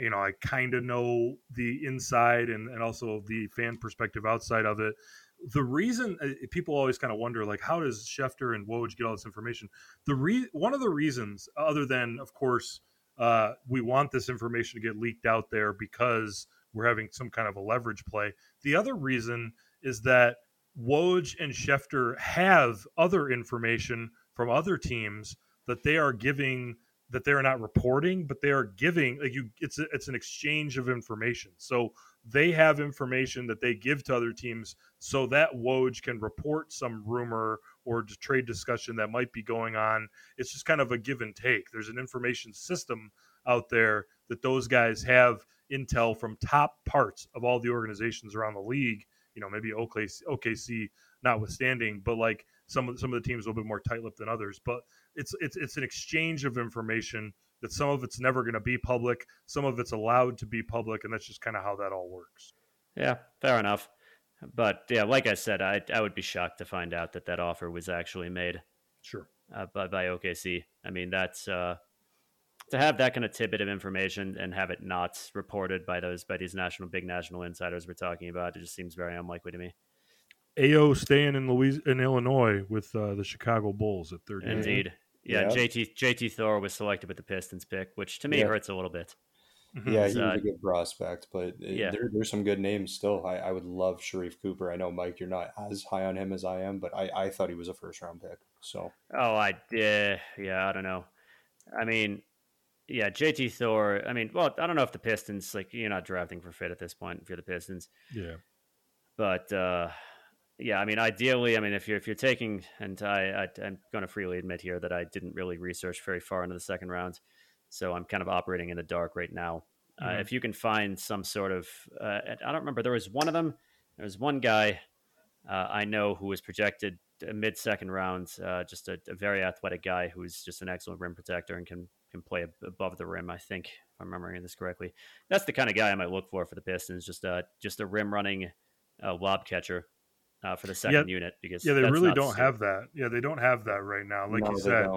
you know I kind of know the inside and and also the fan perspective outside of it. The reason uh, people always kind of wonder like how does Schefter and Woj get all this information? The re- one of the reasons other than of course uh, we want this information to get leaked out there because we're having some kind of a leverage play the other reason is that Woj and Schefter have other information from other teams that they are giving that they are not reporting, but they are giving like you it's a, it's an exchange of information. So they have information that they give to other teams so that Woj can report some rumor or trade discussion that might be going on. It's just kind of a give and take. There's an information system out there that those guys have intel from top parts of all the organizations around the league. You know, maybe OKC, OKC notwithstanding, but like some of some of the teams a little bit more tight-lipped than others. But it's it's it's an exchange of information that some of it's never going to be public, some of it's allowed to be public, and that's just kind of how that all works. Yeah, fair enough. But yeah, like I said, I I would be shocked to find out that that offer was actually made. Sure. Uh, by by OKC. I mean, that's uh, to have that kind of tidbit of information and have it not reported by those by these national big national insiders we're talking about. It just seems very unlikely to me. Ayo staying in Louis in Illinois with uh, the Chicago Bulls at 30. Indeed. Yeah, yeah, JT JT Thor was selected with the Pistons pick, which to me yeah. hurts a little bit. Mm-hmm. Yeah, he's uh, a good prospect, but yeah. there, there's some good names still. I, I would love Sharife Cooper. I know Mike, you're not as high on him as I am, but I, I thought he was a first round pick. So oh, I uh, yeah, I don't know. I mean, yeah, JT Thor. I mean, well, I don't know if the Pistons like you're not drafting for fit at this point if you're the Pistons. Yeah, but uh, yeah, I mean, ideally, I mean, if you're if you're taking, and I, I am going to freely admit here that I didn't really research very far into the second round, so I'm kind of operating in the dark right now. Uh, mm-hmm. Uh, if you can find some sort of, uh, I don't remember, there was one of them. There was one guy uh, I know who was projected mid second round, uh, just a, a, very athletic guy who's just an excellent rim protector and can can play above the rim. I think, if I'm remembering this correctly, that's the kind of guy I might look for for the Pistons. Just a just a rim running uh, lob catcher uh, for the second yeah, unit because yeah, they really don't have that. Yeah, they don't have that right now, like no, you said.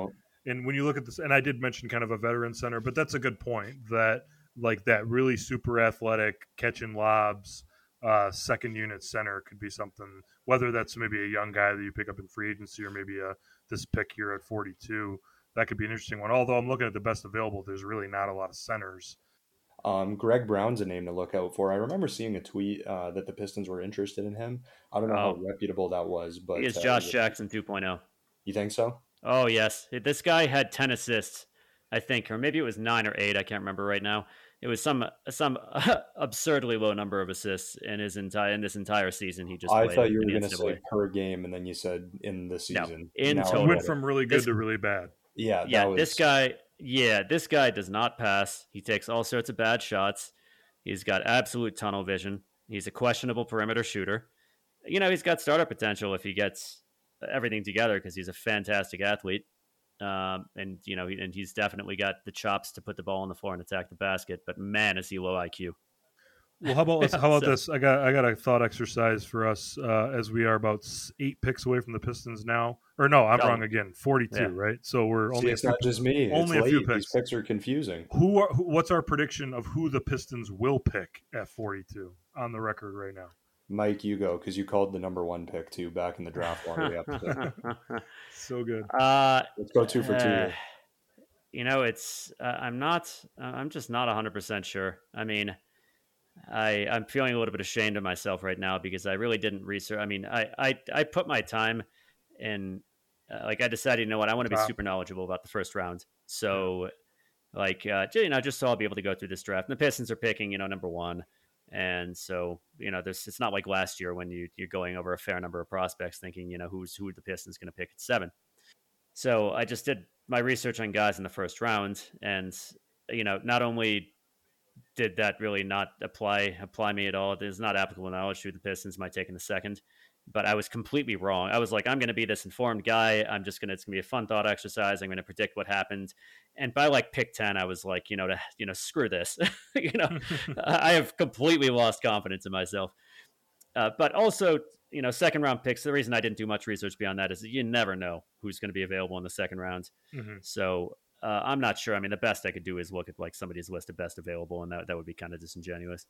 And when you look at this, and I did mention kind of a veteran center, but that's a good point that like that really super athletic catching lobs uh, second unit center could be something. Whether that's maybe a young guy that you pick up in free agency or maybe a this pick here at 42, that could be an interesting one. Although I'm looking at the best available, there's really not a lot of centers um, Greg Brown's a name to look out for. I remember seeing a tweet uh, that the Pistons were interested in him. I don't know oh. how reputable that was, but he is uh, Josh Jackson 2.0. You think so? Oh yes, this guy had 10 assists, I think, or maybe it was nine or eight. I can't remember right now. It was some some [laughs] absurdly low number of assists in his entire in this entire season. He just I thought you were going to say per game, and then you said in the season. No, in now total, went from really good this, to really bad. Yeah, yeah. Was... This guy yeah, this guy does not pass. He takes all sorts of bad shots. He's got absolute tunnel vision. He's a questionable perimeter shooter. You know, he's got startup potential if he gets everything together because he's a fantastic athlete. Um, and you know, and he's definitely got the chops to put the ball on the floor and attack the basket. But man, is he low IQ. Well, how about [laughs] how about So- this? I got I got a thought exercise for us uh, as we are about eight picks away from the Pistons now. Or no, I'm wrong again. Forty-two, Yeah. right? So we're See, only a it's few- not just me. only it's a few picks. These picks are confusing. who are who, what's our prediction of who the Pistons will pick at 42 on the record right now? Mike, you go because you called the number one pick too back in the draft lottery episode. [laughs] So good. [laughs] uh, Let's go two for two. Uh, you know, it's uh, I'm not. uh, I'm just not 100 percent sure. I mean, I I'm feeling a little bit ashamed of myself right now because I really didn't research. I mean, I I I put my time in. Uh, like I decided, you know what, I want to be Wow. super knowledgeable about the first round. So, like, uh, you know, just so I'll be able to go through this draft. And the Pistons are picking, you know, number one, and so you know, this it's not like last year when you you're going over a fair number of prospects, thinking, you know, who's who the Pistons going to pick at seven. So I just did my research on guys in the first round, and you know, not only did that really not apply apply me at all, It is not applicable knowledge to the Pistons take in the second. But I was completely wrong. I was like, I'm going to be this informed guy. I'm just going to. It's going to be a fun thought exercise. I'm going to predict what happened. And by like pick ten, I was like, you know, to you know, screw this. [laughs] you know, [laughs] I have completely lost confidence in myself. Uh, but also, you know, second round picks. The reason I didn't do much research beyond that is that you never know who's going to be available in the second round. Mhm. So uh, I'm not sure. I mean, the best I could do is look at like somebody's list of best available, and that that would be kind of disingenuous.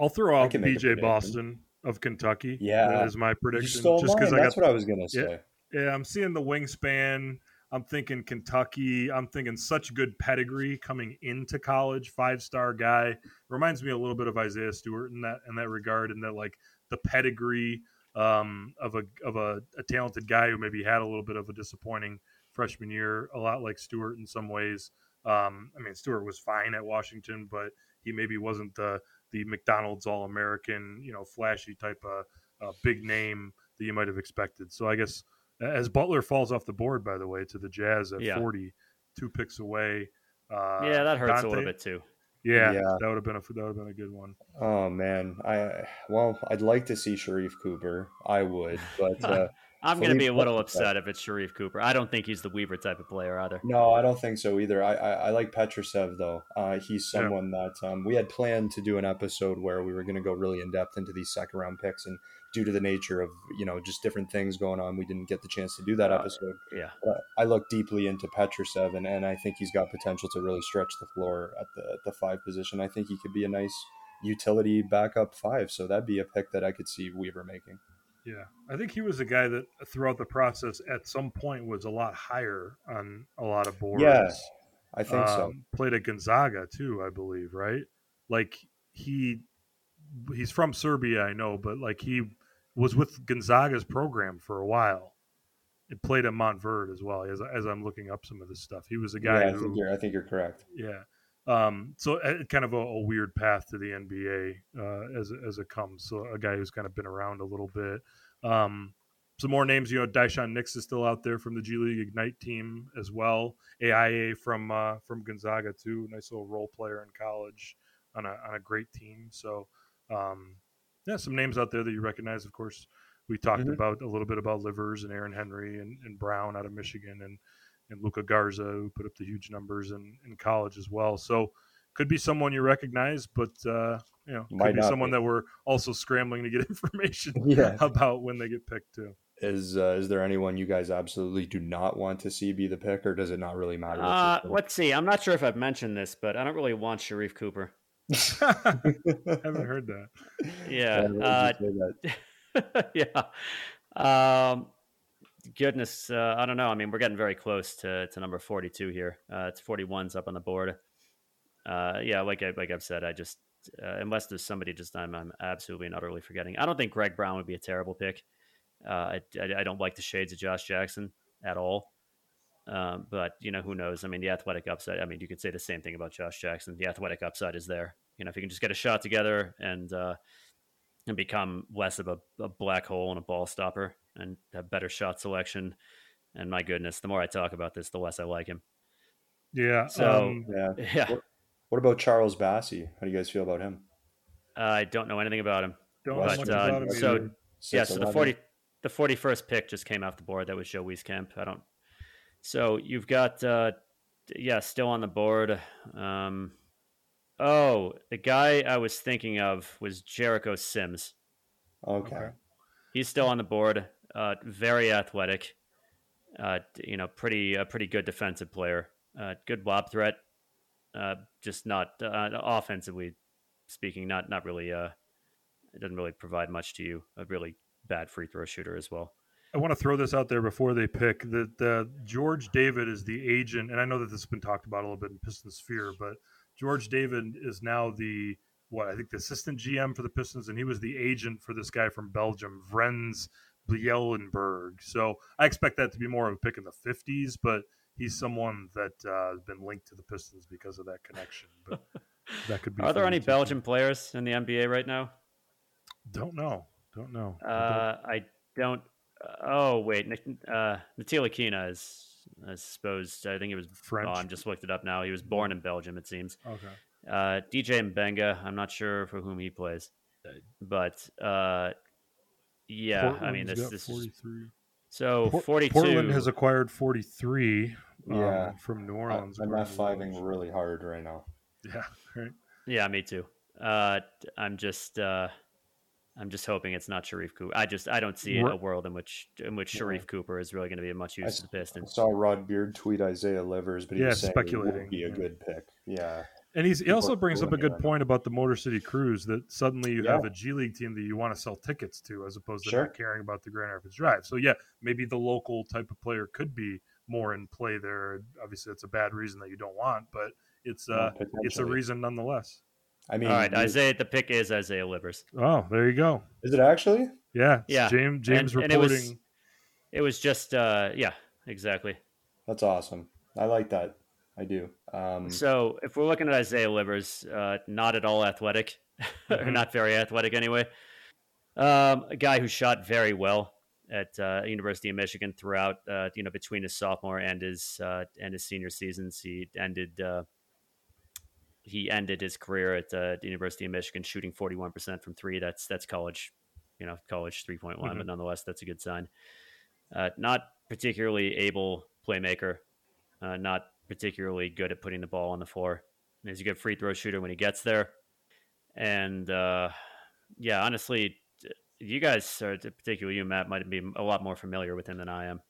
I'll throw out can BJ. Boston of Kentucky. Yeah. that is my You prediction. stole Just mine. I That's got what I was gonna Yeah. say. Yeah, I'm seeing the wingspan. I'm thinking Kentucky. I'm thinking such good pedigree coming into college. Five star guy reminds me a little bit of Isaiah Stewart in that in that regard, and that like the pedigree um, of a of a, a talented guy who maybe had a little bit of a disappointing freshman year, a lot like Stewart in some ways. Um, I mean, Stewart was fine at Washington, but he maybe wasn't the the McDonald's All American, you know, flashy type of uh, big name that you might have expected. So I guess as Butler falls off the board, by the way, to the Jazz at Yeah. 40, two picks away. Uh, yeah, that hurts a little bit too. Yeah, Yeah. that would have been a that would have been a good one. Oh man, I well, I'd like to see Sharife Cooper. I would, [laughs] but uh, I'm going to be a little upset if it's Sharife Cooper. I don't think he's the Weaver type of player either. no, I don't think so either. I I, I like Petrusev though. Uh, he's Yeah. someone that um, we had planned to do an episode where we were going to go really in depth into these second round picks, and due to the nature of you know just different things going on, we didn't get the chance to do that Uh, episode. Yeah, But I look deeply into Petrusev, and, and I think he's got potential to really stretch the floor at the at the five position. I think he could be a nice utility backup five. So that'd be a pick that I could see Weaver making. Yeah, I think he was a guy that throughout the process at some point was a lot higher on a lot of boards. Yes, I think so. Um, Played at Gonzaga too, I believe. Right? Like he he's from Serbia, I know, but like he was with Gonzaga's program for a while. It played at Montverde as well. As as I'm looking up some of this stuff, he was a guy yeah, I who think you're I think you're correct. yeah. Um, so uh, kind of a, a weird path to the NBA uh, as as it comes. So a guy who's kind of been around a little bit. Um, some more names, you know, Daishen Nix is still out there from the G League Ignite team as well. Ayayi from uh, from Gonzaga too, nice little role player in college on a on a great team. So um, yeah, some names out there that you recognize. Of course, we talked Mhm. about a little bit about Livers and Aaron Henry and, and Brown out of Michigan and and Luka Garza, who put up the huge numbers in, in college as well. So could be someone you recognize, but uh, you know, could be someone be. that we're also scrambling to get [laughs] information [laughs] Yeah. about when they get picked too. Is uh, is there anyone you guys absolutely do not want to see be the pick, or does it not really matter? uh, let's see. I'm not sure if I've mentioned this, but I don't really want Sharife Cooper. I [laughs] haven't heard that. Yeah, Why uh, yeah. Um, goodness, uh, I don't know. I mean, we're getting very close to, to number 42 here. Uh, it's 41's up on the board. Uh, yeah, like I, like I've said, I just uh, unless there's somebody just I'm I'm absolutely and utterly forgetting. I don't think Greg Brown would be a terrible pick. Uh, I, I I don't like the shades of Josh Jackson at all. Um, but you know who knows? I mean, the athletic upside. I mean, you could say the same thing about Josh Jackson. The athletic upside is there. You know, if you can just get a shot together and uh, and become less of a, a black hole and a ball stopper and have better shot selection. And my goodness, the more I talk about this, the less I like him. Yeah. So- um, Yeah. [laughs] Yeah, What about Charles Bassey? How do you guys feel about him? I don't know anything about him. don't But, know much uh, about him so- either. yeah, so the forty, the forty-first pick just came off the board. That was Joe Wieskamp. I don't. So you've got, uh, yeah, still on the board. Um, Oh, the guy I was thinking of was Jericho Sims. Okay. Okay. He's still on the board. Uh, very athletic. Uh, you know, pretty uh, pretty good defensive player. Uh, good lob threat. Uh, just not uh, offensively speaking, not not really. Uh, it doesn't really provide much to you. A really bad free throw shooter as well. I want to throw this out there before they pick that George David is the agent, and I know that this has been talked about a little bit in Pistons Sphere, but George David is now the what I think the assistant GM for the Pistons, and he was the agent for this guy from Belgium, Vrenz Bleijenbergh. So I expect that to be more of a pick in the fifties, but he's someone that uh, has been linked to the Pistons because of that connection. But [laughs] that could be. Are there any Belgian players in the NBA right now? Don't know. Don't know. I don't- Uh, I don't. Oh wait, uh, Ntilikina is. I suppose I think it was. French. Oh, I'm just looked it up now. He was born in Belgium, it seems. okay. Uh, DJ Mbenga, I'm not sure for whom he plays, but uh, yeah, I mean Portland's this got this is 43. so Por- 42. Portland has acquired 43 um, Yeah. from New I, Orleans. I'm according to F5ing really hard right now. Yeah, [laughs] right. yeah, me too. Uh, I'm just uh, I'm just hoping it's not Sharife Cooper. I just I don't see We're- a world in which in which Yeah. Sharife Cooper is really going to be of much use s- to the Pistons. I saw Rod Beard tweet Isaiah Livers, but he Yeah, was saying it speculating, would be a yeah. good pick. Yeah. And he's, he also brings up a good right now. point about the Motor City Cruise that suddenly you Yeah. have a G League team that you want to sell tickets to as opposed to Sure. not caring about the Grand Rapids Drive. So, yeah, maybe the local type of player could be more in play there. Obviously, it's a bad reason that you don't want, but it's Yeah, uh, it's a reason nonetheless. I mean, All right, Isaiah. The pick is Isaiah Livers. Oh, there you go. is it actually? Yeah, Yeah, James James and, and it reporting. was it was just uh, yeah, exactly. That's awesome. I like that. I do. Um, So if we're looking at Isaiah Livers, uh, not at all athletic, [laughs] or Mhm. not very athletic anyway. Um, a guy who shot very well at uh, University of Michigan throughout, uh, you know, between his sophomore and his uh, and his senior seasons. He ended uh, he ended his career at uh, the University of Michigan shooting forty one percent from three. That's that's college, you know, college three point one, but nonetheless, that's a good sign. Uh, not particularly able playmaker, uh, not particularly good at putting the ball on the floor. And He's a good free throw shooter when he gets there. And uh, yeah, honestly, you guys, are, particularly you, Matt, might be a lot more familiar with him than I am.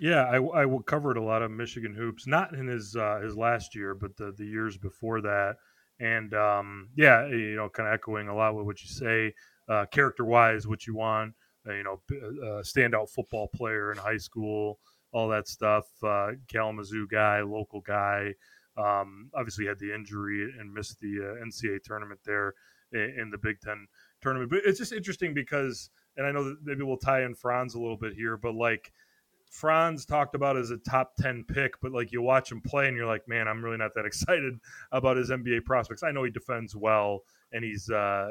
Yeah, I, I covered a lot of Michigan hoops, not in his uh, his last year, but the, the years before that. And um, yeah, you know, kind of echoing a lot with what you say, uh, character wise, what you want, uh, you know, b- uh, standout football player in high school, all that stuff. Uh, Kalamazoo guy, local guy. Um, obviously had the injury and missed the uh, NCAA tournament there in, in the Big Ten tournament. But it's just interesting because, and I know that maybe we'll tie in Franz a little bit here, but like Franz talked about as a top 10 pick, but like you watch him play and you're like, man, I'm really not that [laughs] excited about his NBA prospects. I know he defends well and he's uh,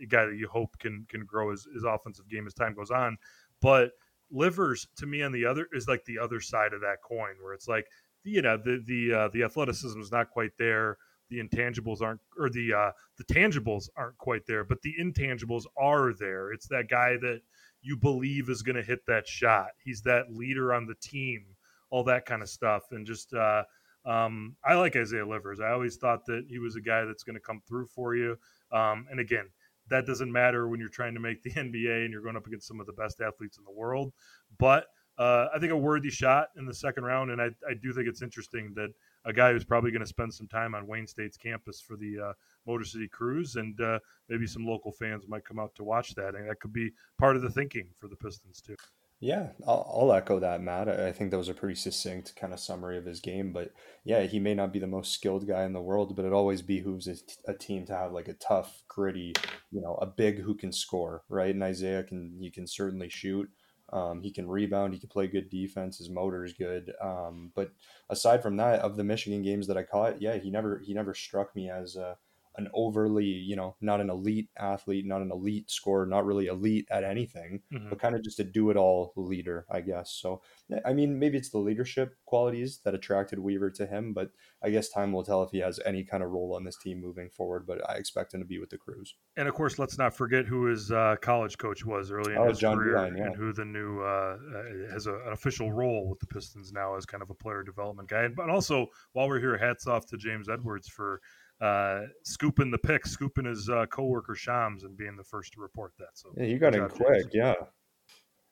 a guy that you hope can can grow his, his offensive game as time goes on. But Livers to me on the other is like the other side of that coin where it's like, you know, the the uh, the athleticism is not quite there. The intangibles aren't, or the uh, the tangibles aren't quite there, but the intangibles are there. It's that guy that you believe is going to hit that shot. He's that leader on the team, all that kind of stuff. And just, uh, um, I like Isaiah Livers. I always thought that he was a guy that's going to come through for you. Um, and again, that doesn't matter when you're trying to make the [laughs] NBA and you're going up against some of the best athletes in the world. But uh, I think a worthy shot in the second round. And I, I do think it's interesting that a guy who's probably going to spend some time on Wayne State's campus for the uh, Motor City Cruise, and uh, maybe some local fans might come out to watch that, and that could be part of the thinking for the Pistons too. Yeah, I'll, I'll echo that, Matt. I think that was a pretty succinct kind of summary of his game. But yeah, he may not be the most skilled guy in the world, but it always behooves a team to have like a tough, gritty, you know, a big who can score, right? And Isaiah can he can certainly shoot. Um, he can rebound. He can play good defense. His motor is good. Um, but aside from that, of the Michigan games that I caught, yeah, he never he never struck me as a, an overly, you know, not an elite athlete, not an elite scorer, not really elite at anything Mhm. but kind of just a do-it-all leader, I guess. So, I mean, maybe it's the leadership qualities that attracted Weaver to him, but I guess time will tell if he has any kind of role on this team moving forward. But I expect him to be with the Cruise. And of course, let's not forget who his uh, college coach was early in Oh, his John career, Beilein, yeah. and who the new uh, uh, has a, an official role with the Pistons now as kind of a player development guy. But also, while we're here, hats off to James Edwards for uh, scooping the pick, scooping his uh, coworker Shams, and being the first to report that. So yeah, you got in quick, yeah.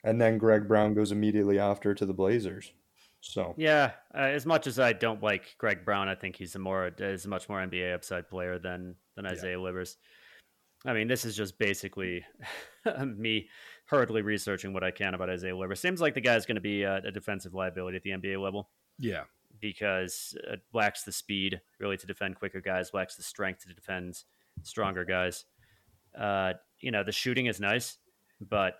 And then Greg Brown goes immediately after to the Blazers. So yeah, uh, as much as I don't like Greg Brown, I think he's a more is a much more NBA upside player than than Isaiah yeah. Livers. I mean, this is just basically [laughs] me hurriedly researching what I can about Isaiah Livers. Seems like the guy's going to be a, a, defensive liability at the NBA level. Yeah, because it lacks the speed really to defend quicker guys, lacks the strength to defend stronger guys. Uh, you know, the shooting is nice, but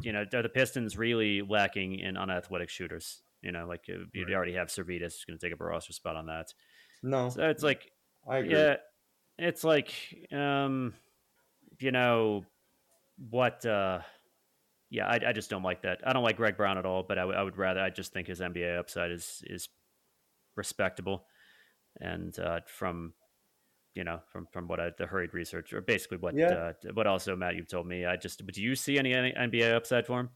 you know, are the Pistons really lacking in unathletic shooters? You know, like uh, you right. already have Sirvydis who's going to take up a roster spot on that. No, so it's like, I agree. yeah, it's like, um, you know, what? uh Yeah, I, I just don't like that. I don't like Greg Brown at all, but I, w- I would rather. I just think his NBA upside is is respectable, and uh, from you know, from from what I the hurried research or basically what yeah. uh, what also Matt you've told me. I just do you see any, any NBA upside for him?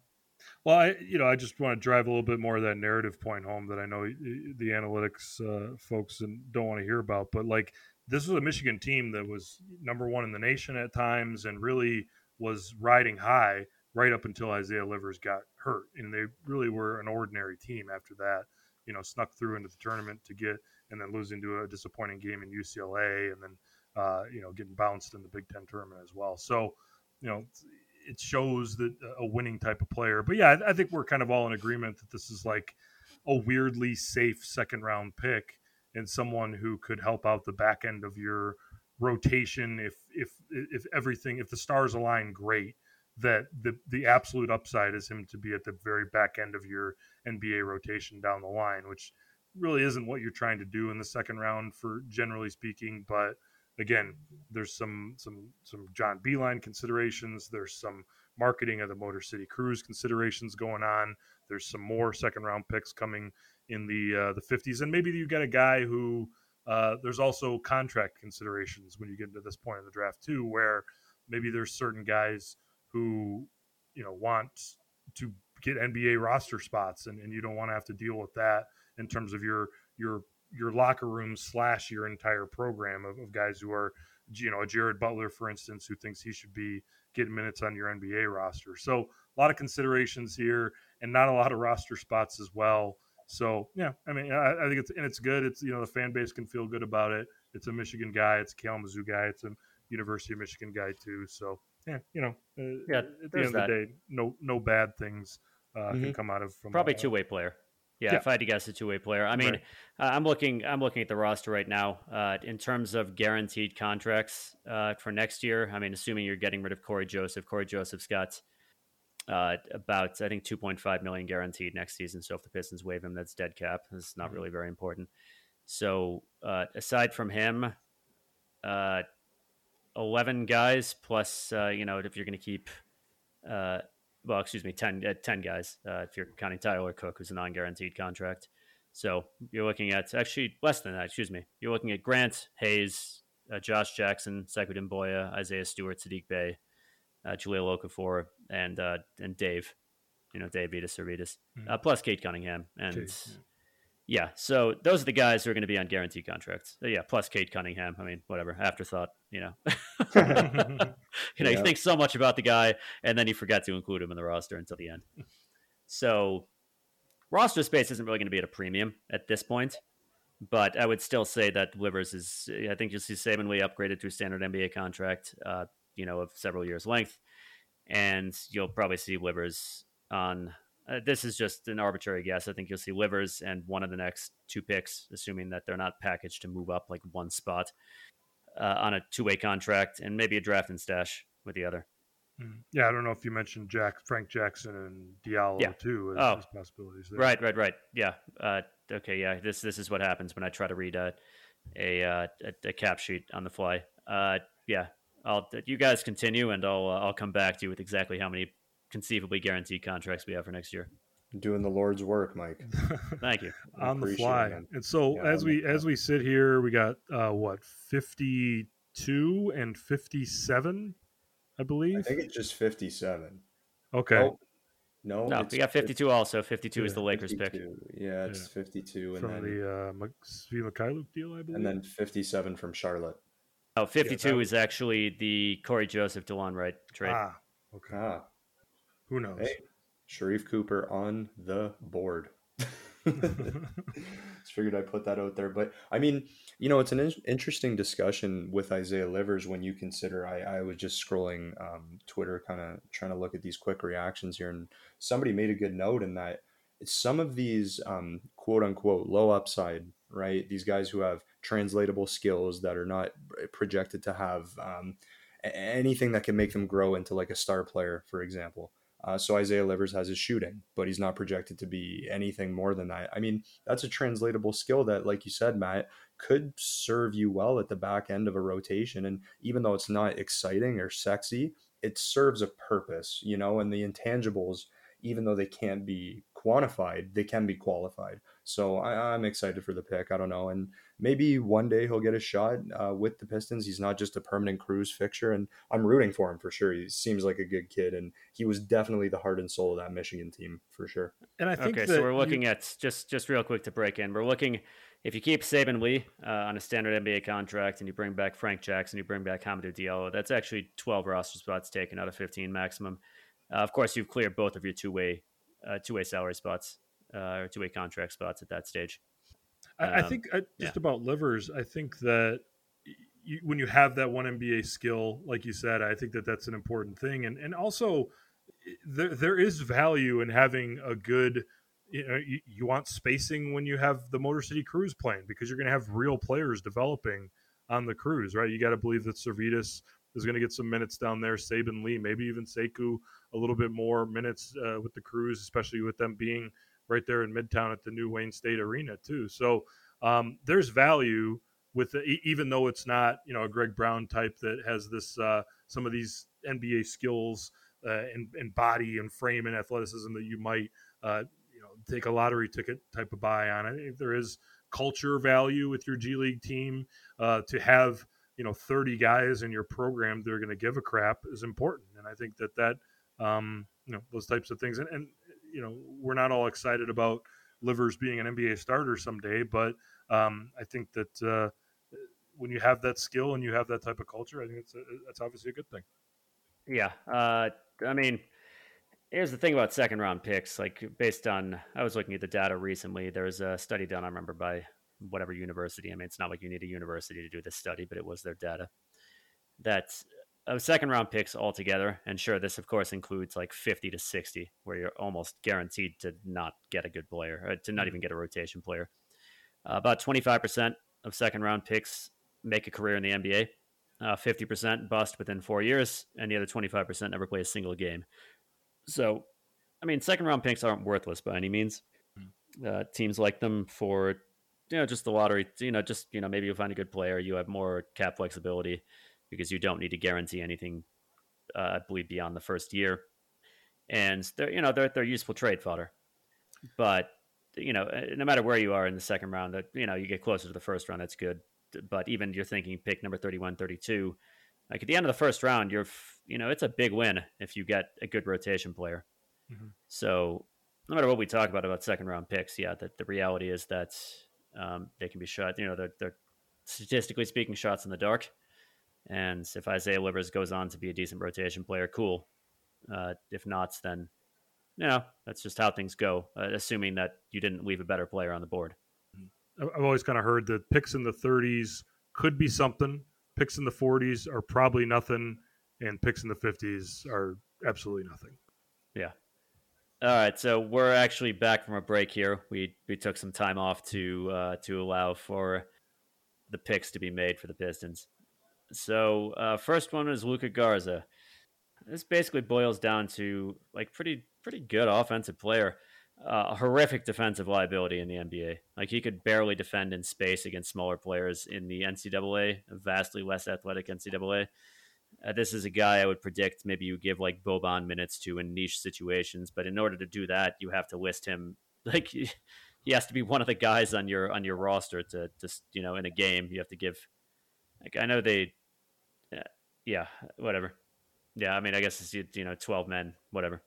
Well, I you know I just want to drive a little bit more of that narrative point home that I know the analytics uh, folks don't want to hear about, but like this was a Michigan team that was number one in the nation at times and really was riding high right up until Isaiah Livers got hurt, and they really were an ordinary team after that. You know, snuck through into the tournament to get and then losing to a disappointing game in UCLA, and then uh, you know getting bounced in the Big Ten tournament as well. So, you know, it shows that a winning type of player. But yeah, I, I think we're kind of all in agreement that this is like a weirdly safe second round pick and someone who could help out the back end of your rotation if if if everything if the stars align great that the the absolute upside is him to be at the very back end of your NBA rotation down the line which really isn't what you're trying to do in the second round for generally speaking. But again, there's some some some John Beilein considerations. There's some marketing of the Motor City Cruise considerations going on. There's some more second round picks coming in the uh, the 50s, and maybe you get a guy who uh, there's also contract considerations when you get into this point in the draft too, where maybe there's certain guys who you know want to get NBA roster spots, and, and you don't want to have to deal with that in terms of your your your locker room slash your entire program of, of guys who are you know Jared Butler for instance who thinks he should be getting minutes on your NBA roster. So a lot of considerations here and not a lot of roster spots as well. So yeah, I mean I, I think it's and it's good. It's you know the fan base can feel good about it. It's a Michigan guy. It's a Kalamazoo guy. It's a University of Michigan guy too. So yeah, you know, uh, yeah. At the end that. of the day, no no bad things uh, mm-hmm. can come out of from probably uh, two way player. Yeah, yeah, if I had to guess, a two-way player. I mean, right. uh, I'm looking. I'm looking at the roster right now. Uh, in terms of guaranteed contracts uh, for next year, I mean, assuming you're getting rid of Cory Joseph, Cory Joseph's got uh, about I think 2.5 million guaranteed next season. So if the Pistons waive him, that's dead cap. It's not mm-hmm. really very important. So uh, aside from him, uh, 11 guys plus you know if you're going to keep uh, well, excuse me, 10, uh, 10 guys uh, if you're counting Tyler Cook, who's a non guaranteed contract. So you're looking at actually less than that, excuse me. You're looking at Grant, Hayes, uh, Josh Jackson, Sekou Doumbouya, Isaiah Stewart, Sadiq Bey, uh, Jahlil Okafor, and uh, and Dave, you know, Dave Vitas mm-hmm. uh, plus Cade Cunningham. And yeah. Yeah. so those are the guys who are going to be on guaranteed contracts. Uh, yeah, plus Cade Cunningham. I mean, whatever, afterthought, you know. [laughs] [laughs] you know, yeah. you think so much about the guy, and then you forget to include him in the roster until the end. So, roster space isn't really going to be at a premium at this point. But I would still say that Livers is. I think you'll see Saben Lee upgraded to a standard NBA contract, uh, you know, of several years length, and you'll probably see Livers on. Uh, this is just an arbitrary guess. I think you'll see Livers and one of the next two picks, assuming that they're not packaged to move up like one spot uh, on a two way contract and maybe a draft and stash with the other. Mm-hmm. Yeah, I don't know if you mentioned Jack Frank Jackson and Diallo yeah. too as, oh, as possibilities. There. Right, right, right. Yeah. Uh, okay. Yeah. This this is what happens when I try to read a a, uh, a, a cap sheet on the fly. Uh, yeah. I'll you guys continue, and I'll uh, I'll come back to you with exactly how many conceivably guaranteed contracts we have for next year doing the Lord's work, Mike. [laughs] Thank you. [laughs] on the fly. It, and so yeah, as we as we sit here, we got uh, what fifty two and fifty seven, I believe. I think it's just fifty seven. Okay. Oh, No, no, we got 52 also. 52 is the Lakers pick. Yeah, it's Yeah. 52, and from then the uh, Mc- Mykhailiuk deal, I believe. and then 57 from Charlotte. Oh, 52 that- is actually the Cory Joseph Delon Wright trade. ah, okay. Ah, Who knows? hey, Sharife Cooper on the board. [laughs] Just figured I'd put that out there. But I mean, you know, it's an in- interesting discussion with Isaiah Livers when you consider. I, I was just scrolling um, Twitter, kind of trying to look at these quick reactions here, and somebody made a good note in that it's some of these um, quote unquote low upside, right? These guys who have translatable skills that are not projected to have um, anything that can make them grow into like a star player, for example. Uh, so Isaiah Livers has his shooting, but he's not projected to be anything more than that. I mean, that's a translatable skill that, like you said, Matt, could serve you well at the back end of a rotation. And even though it's not exciting or sexy, it serves a purpose, you know, and the intangibles, even though they can't be quantified, they can be qualified. So I, I'm excited for the pick. I don't know. And maybe one day he'll get a shot uh, with the Pistons. He's not just a permanent cruise fixture, and I'm rooting for him for sure. He seems like a good kid, and he was definitely the heart and soul of that Michigan team for sure. And I think Okay, so we're you- looking at just just real quick to break in. We're looking if you keep Saben Lee uh, on a standard NBA contract and you bring back Frank Jackson, you bring back Hamidou Diallo. That's actually 12 roster spots taken out of 15 maximum. Uh, of course, you've cleared both of your two way uh, two way salary spots uh, or two way contract spots at that stage. I, I Um, think I, just about livers. I think that you, when you have that one NBA skill, like you said, I think that that's an important thing, and and also there there is value in having a good. You know, you, you want spacing when you have the Motor City Cruise playing because you're going to have real players developing on the cruise, right? You got to believe that Sirvydis is going to get some minutes down there. Saben Lee, maybe even Sekou, a little bit more minutes uh, with the cruise, especially with them being right there in Midtown at the new Wayne State Arena too. So um, there's value with the, even though it's not you know a Greg Brown type that has this uh, some of these NBA skills uh, and, and body and frame and athleticism that you might uh, you know take a lottery ticket type of buy on. I think there is culture value with your G League team uh, to have you know 30 guys in your program that are going to give a crap is important, and I think that that um, you know those types of things and, and you know we're not all excited about livers being an NBA starter someday, but um, I think that uh, when you have that skill and you have that type of culture, I think it's a, that's obviously a good thing. Yeah. Uh, I mean, here's the thing about second round picks. Like, based on, I was looking at the data recently. There was a study done, I remember, by whatever university. I mean, it's not like you need a university to do this study, but it was their data. That of second round picks altogether, and sure, this of course includes like 50 to 60, where you're almost guaranteed to not get a good player, or to not even get a rotation player. Uh, about 25% of second round picks make a career in the NBA. Uh, 50% bust within four years, and the other 25% never play a single game. So, I mean, second round picks aren't worthless by any means. Uh, teams like them for, you know, just the lottery. You know, just you know, maybe you'll find a good player. You have more cap flexibility because you don't need to guarantee anything. Uh, I believe beyond the first year, and they're you know they're they're useful trade fodder. But you know, uh, no matter where you are in the second round, that you know you get closer to the first round, that's good. But even you're thinking pick number 31, 32, like at the end of the first round, you're you know it's a big win if you get a good rotation player. Mhm. So no matter what we talk about about second round picks, yeah, the, the reality is that um, they can be shot. You know, they're, they're statistically speaking shots in the dark. And if Isaiah Livers goes on to be a decent rotation player, cool. Uh, if not, then you know that's just how things go. Uh, assuming that you didn't leave a better player on the board. I- I've always kind of heard that picks in the 30s could be something, picks in the 40s are probably nothing, and picks in the 50s are absolutely nothing. Yeah. All right, so we're actually back from a break here. We we took some time off to uh, to allow for the picks to be made for the Pistons. So uh, first one is Luka Garza. This basically boils down to like pretty pretty good offensive player, uh, a horrific defensive liability in the NBA. Like he could barely defend in space against smaller players in the NCAA, vastly less athletic NCAA. Uh, this is a guy I would predict maybe you give like Boban minutes to in niche situations, but in order to do that, you have to list him [laughs] like he has to be one of the guys on your on your roster to just you know in a game you have to give. Like I know they, uh, yeah, whatever. Yeah, I mean I guess it's you know twelve men, whatever.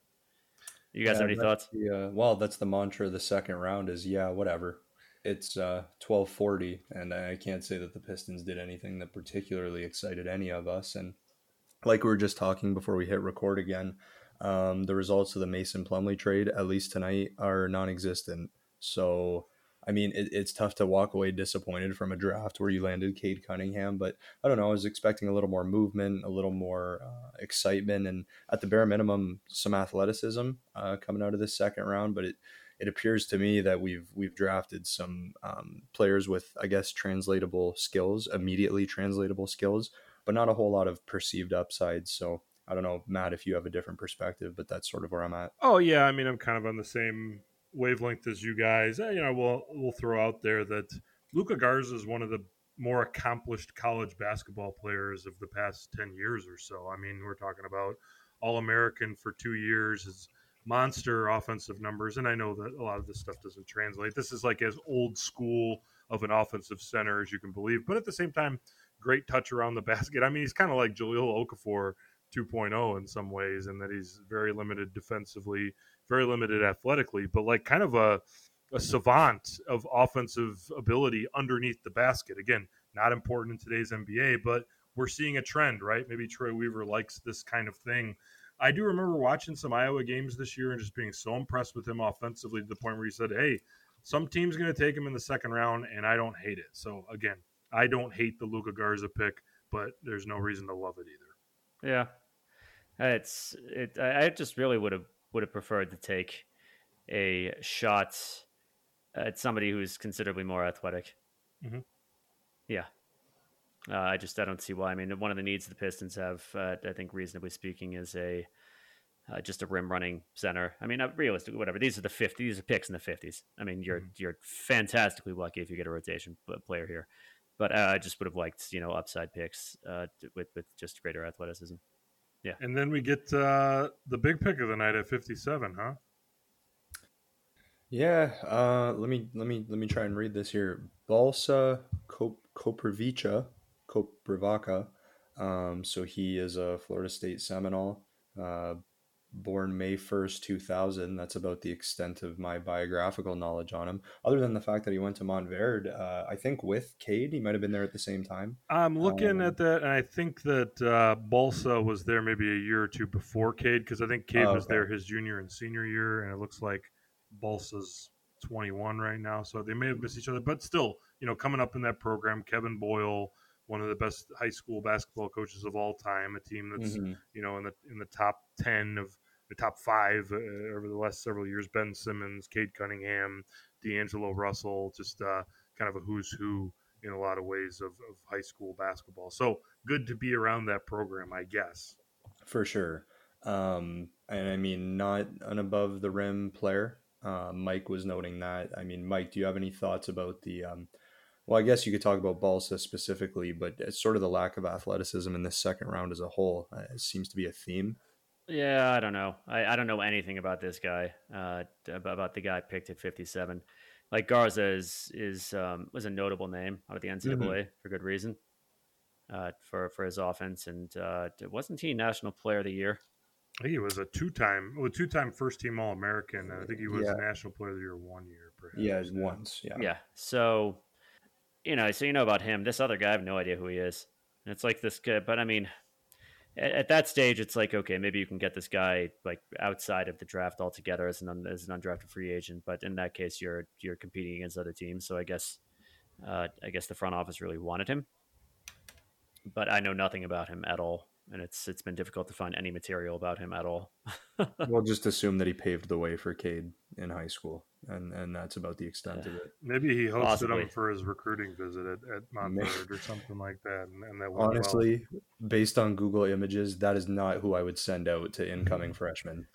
You guys Yeah, have any thoughts? the, uh, well, that's the mantra of the second round is yeah, whatever. It's uh, 1240, and I can't say that the Pistons did anything that particularly excited any of us. And like we were just talking before we hit record again, um, the results of the Mason Plumlee trade, at least tonight, are non existent. So, I mean, it, it's tough to walk away disappointed from a draft where you landed Cade Cunningham, but I don't know. I was expecting a little more movement, a little more uh, excitement, and at the bare minimum, some athleticism uh, coming out of this second round. But it, it appears to me that we've we've drafted some um, players with, I guess, translatable skills, immediately translatable skills, but not a whole lot of perceived upside. So I don't know, Matt, if you have a different perspective, but that's sort of where I'm at. Oh yeah, I mean I'm kind of on the same wavelength as you guys. Eh, You know, we'll we'll throw out there that Luka Garza is one of the more accomplished college basketball players of the past ten years or so. I mean, we're talking about All American for two years, his monster offensive numbers, and I know that a lot of this stuff doesn't translate. This is like as old school of an offensive center as you can believe, but at the same time, great touch around the [laughs] basket. I mean, he's kind of like Jahlil Okafor 2.0 in some ways, and that he's very limited defensively, very limited athletically, but like kind of a a savant of offensive ability underneath the basket. Again, not important in today's NBA, but we're seeing a trend, right? Maybe Troy Weaver likes this kind of thing. I do remember watching some Iowa games this year and just being so impressed with him offensively to the point where he said, "Hey, some team's going to take him in the second round, and I don't hate it." So again, I don't hate the Luka Garza pick, but there's no reason to love it either. Yeah, it's it. I I just really would have would have preferred to take a shot at somebody who's considerably more athletic. Mhm. Yeah, uh, I just I don't see why. I mean, one of the needs the Pistons have, uh, I think, reasonably speaking, is a uh, just a rim running center. I mean, uh, realistically, whatever. These are the 50s. These are picks in the fifties. I mean, you're Mhm. you're fantastically lucky if you get a rotation player here. But uh, I just would have liked you know upside picks uh, with with just greater athleticism. And then we get uh, the big pick of the night at 57, huh? Yeah, uh, let me let me let me try and read this here. Balsa Kop- Koprivica, Koprivaca. Um, so he is a Florida State Seminole, uh, born May first, two thousand. That's about the extent of my biographical knowledge on him. Other than the fact that he went to Montverde, uh, I think with Cade, he might have been there at the same time. I'm looking Um, at that, and I think that uh, Balsa was there maybe a year or two before Cade, because I think Cade Oh, was okay. there his junior and senior year, and it looks like Balsa's 21 right now, so they may have missed each other. But still, you know, coming up in that program, Kevin Boyle, one of the best high school basketball coaches of all time, a team that's Mhm. you know in the in the top 10 of the top five uh, over the last several years. Ben Simmons, Cade Cunningham, D'Angelo Russell, just uh, kind of a who's who in a lot of ways of, of high school basketball. So good to be around that program, I guess. For sure. Um, and I mean, not an above the rim player. Uh, Mike was noting that. I mean, Mike, do you have any thoughts about the? Um, well, I guess you could talk about Balsa specifically, but it's sort of the lack of athleticism in this second round as a whole. Uh, it seems to be a theme. Yeah, I don't know. I, I don't know anything about this guy. Uh, about, about the guy picked at 57. Like Garza is is um, was a notable name out of the NCAA for good reason. Uh, for for his offense, and uh, wasn't he National Player of the Year? I think he was a two-time, well, two-time first-team All-American, I think he was Yeah. National Player of the Year one year. Perhaps. Yeah, once. Yeah. Yeah. So, you know, so you know about him. This other guy, I have no idea who he is. And it's like this guy, but I mean, at, at that stage, it's like okay, maybe you can get this guy like outside of the draft altogether as an un, as an undrafted free agent. But in that case, you're you're competing against other teams. So I guess, uh, I guess the front office really wanted him. But I know nothing about him at all, and it's it's been difficult to find any material about him at all. [laughs] We'll just assume that he paved the way for Cade in high school, and and that's about the extent of it. Maybe he hosted Possibly. him for his recruiting visit at, at Montverde or [laughs] something like that, and, and that went well. Honestly, based on Google Images, that is not who I would send out to incoming freshmen.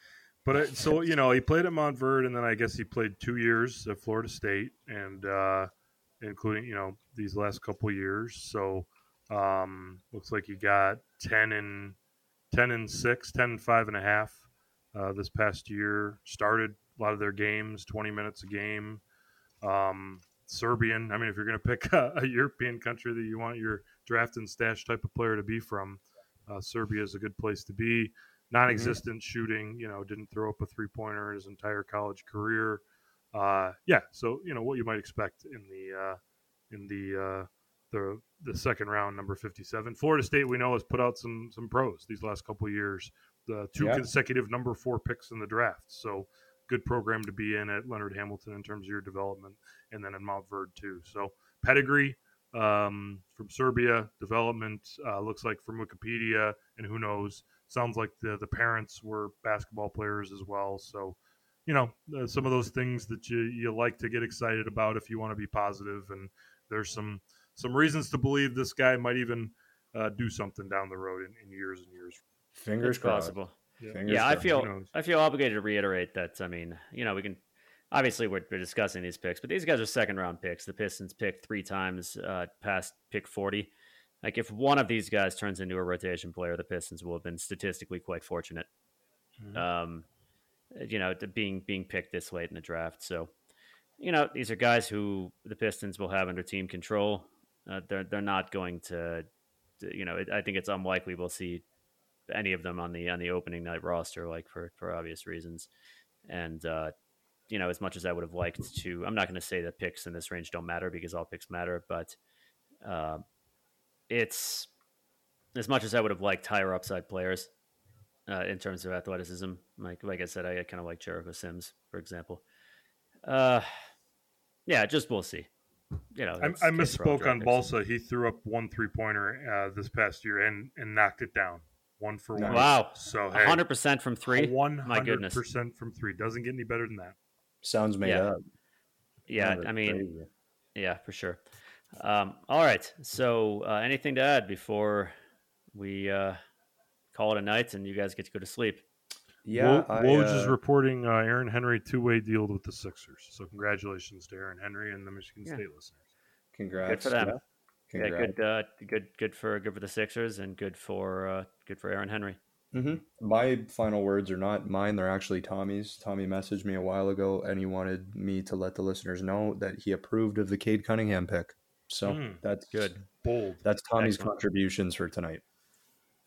But it, so you know, he played at Montverde, and then I guess he played two years at Florida State, and uh, including you know these last couple years. So um, looks like he got ten and ten and six, 10 and five and a half uh, this past year. Started a lot of their games, twenty minutes a game. Um, Serbian. I mean, if you're going to pick [laughs] a, a European country that you want your draft and stash type of player to be from, uh, Serbia is a good place to be. non-existent mm-hmm. shooting. You know, didn't throw up a three-pointer in his entire college career. Uh, yeah, so you know what you might expect in the uh, in the uh, the the second round, number 57. Florida State, we know, has put out some some pros these last couple years. The two yeah. consecutive number four picks in the draft. So good program to be in at Leonard Hamilton in terms of your development, and then in Montverde too. So pedigree um, from Serbia, development uh, looks like from Wikipedia, and who knows, sounds like the the parents were basketball players as well. So you know uh, some of those things that you you like to get excited about if you want to be positive, and there's some some reasons to believe this guy might even uh, do something down the road in, in years and years. Fingers crossed. Possible. Yeah, yeah I feel I feel obligated to reiterate that. I mean, you know, we can obviously we're, we're, discussing these picks, but these guys are second round picks. The Pistons picked three times uh, past pick forty. Like if one of these guys turns into a rotation player, the Pistons will have been statistically quite fortunate. Mm-hmm. Um, you know, being being picked this late in the draft. So, you know, these are guys who the Pistons will have under team control. Uh, they're they're not going to, to you know, it, I think it's unlikely we'll see any of them on the on the opening night roster, like for for obvious reasons. And uh, you know, as much as I would have liked to, I'm not going to say that picks in this range don't matter because all picks matter, but uh, it's as much as I would have liked higher upside players uh, in terms of athleticism. Like like I said, I kind of like Jericho Sims, for example. Uh, yeah, just we'll see you know, I, I misspoke on Balsa. He threw up one three pointer uh, this past year and and knocked it down one for one. Wow! So hundred percent from three. One hundred percent from three doesn't get any better than that. Sounds made yeah. up. Yeah, I mean, crazy. yeah, for sure. Um, all right. So, uh, anything to add before we uh, call it a night and you guys get to go to sleep? Yeah, Woj uh, is reporting uh, Aaron Henry two way deal with the Sixers. So congratulations to Aaron Henry and the Michigan yeah. State listeners. Congrats, good for them. Yeah, Congrats. yeah good, uh, good, good for good for the Sixers and good for uh, good for Aaron Henry. Mm-hmm. My final words are not mine; they're actually Tommy's. Tommy messaged me a while ago, and he wanted me to let the listeners know that he approved of the Cade Cunningham pick. So mm, that's good, bold. That's Tommy's Excellent. contributions for tonight.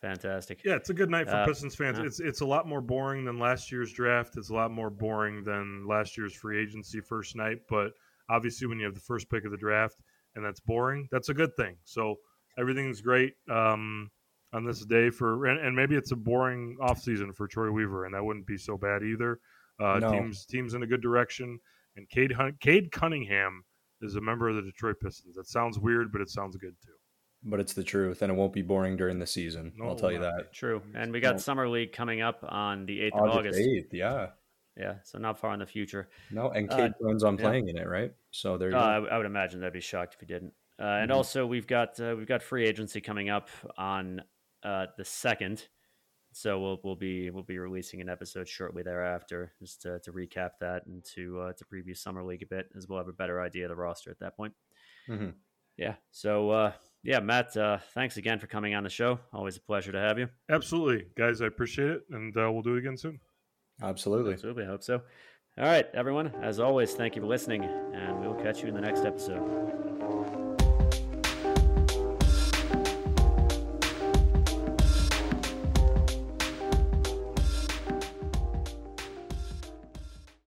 Fantastic. Yeah, it's a good night for uh, Pistons fans. Uh, it's it's a lot more boring than last year's draft. It's a lot more boring than last year's free agency first night. But obviously, when you have the first pick of the draft and that's boring, that's a good thing. So everything's great um, on this day for, and, and, maybe it's a boring offseason for Troy Weaver, and that wouldn't be so bad either. Uh, no. Teams teams in a good direction, and Cade Hunt, Cade Cunningham is a member of the Detroit Pistons. That sounds weird, but it sounds good too but it's the truth, and it won't be boring during the season. No, I'll tell you that. True, and we got no. summer league coming up on the eighth of August. Eighth, yeah, yeah. So not far in the future. No, and Cade uh, plans on playing yeah. in it, right? So there. Uh, I, I, would imagine that'd be shocked if he didn't. Uh, and mm-hmm. also, we've got uh, we've got free agency coming up on uh, the second. So we'll we'll be we'll be releasing an episode shortly thereafter, just to, to recap that and to uh, to preview summer league a bit, as we'll have a better idea of the roster at that point. Mm-hmm. Yeah. So uh, yeah, Matt, uh, thanks again for coming on the show. Always a pleasure to have you. Absolutely, guys. I appreciate it, and uh, we'll do it again soon. Absolutely. Absolutely. I hope so. All right, everyone. As always, thank you for listening, and we will catch you in the next episode.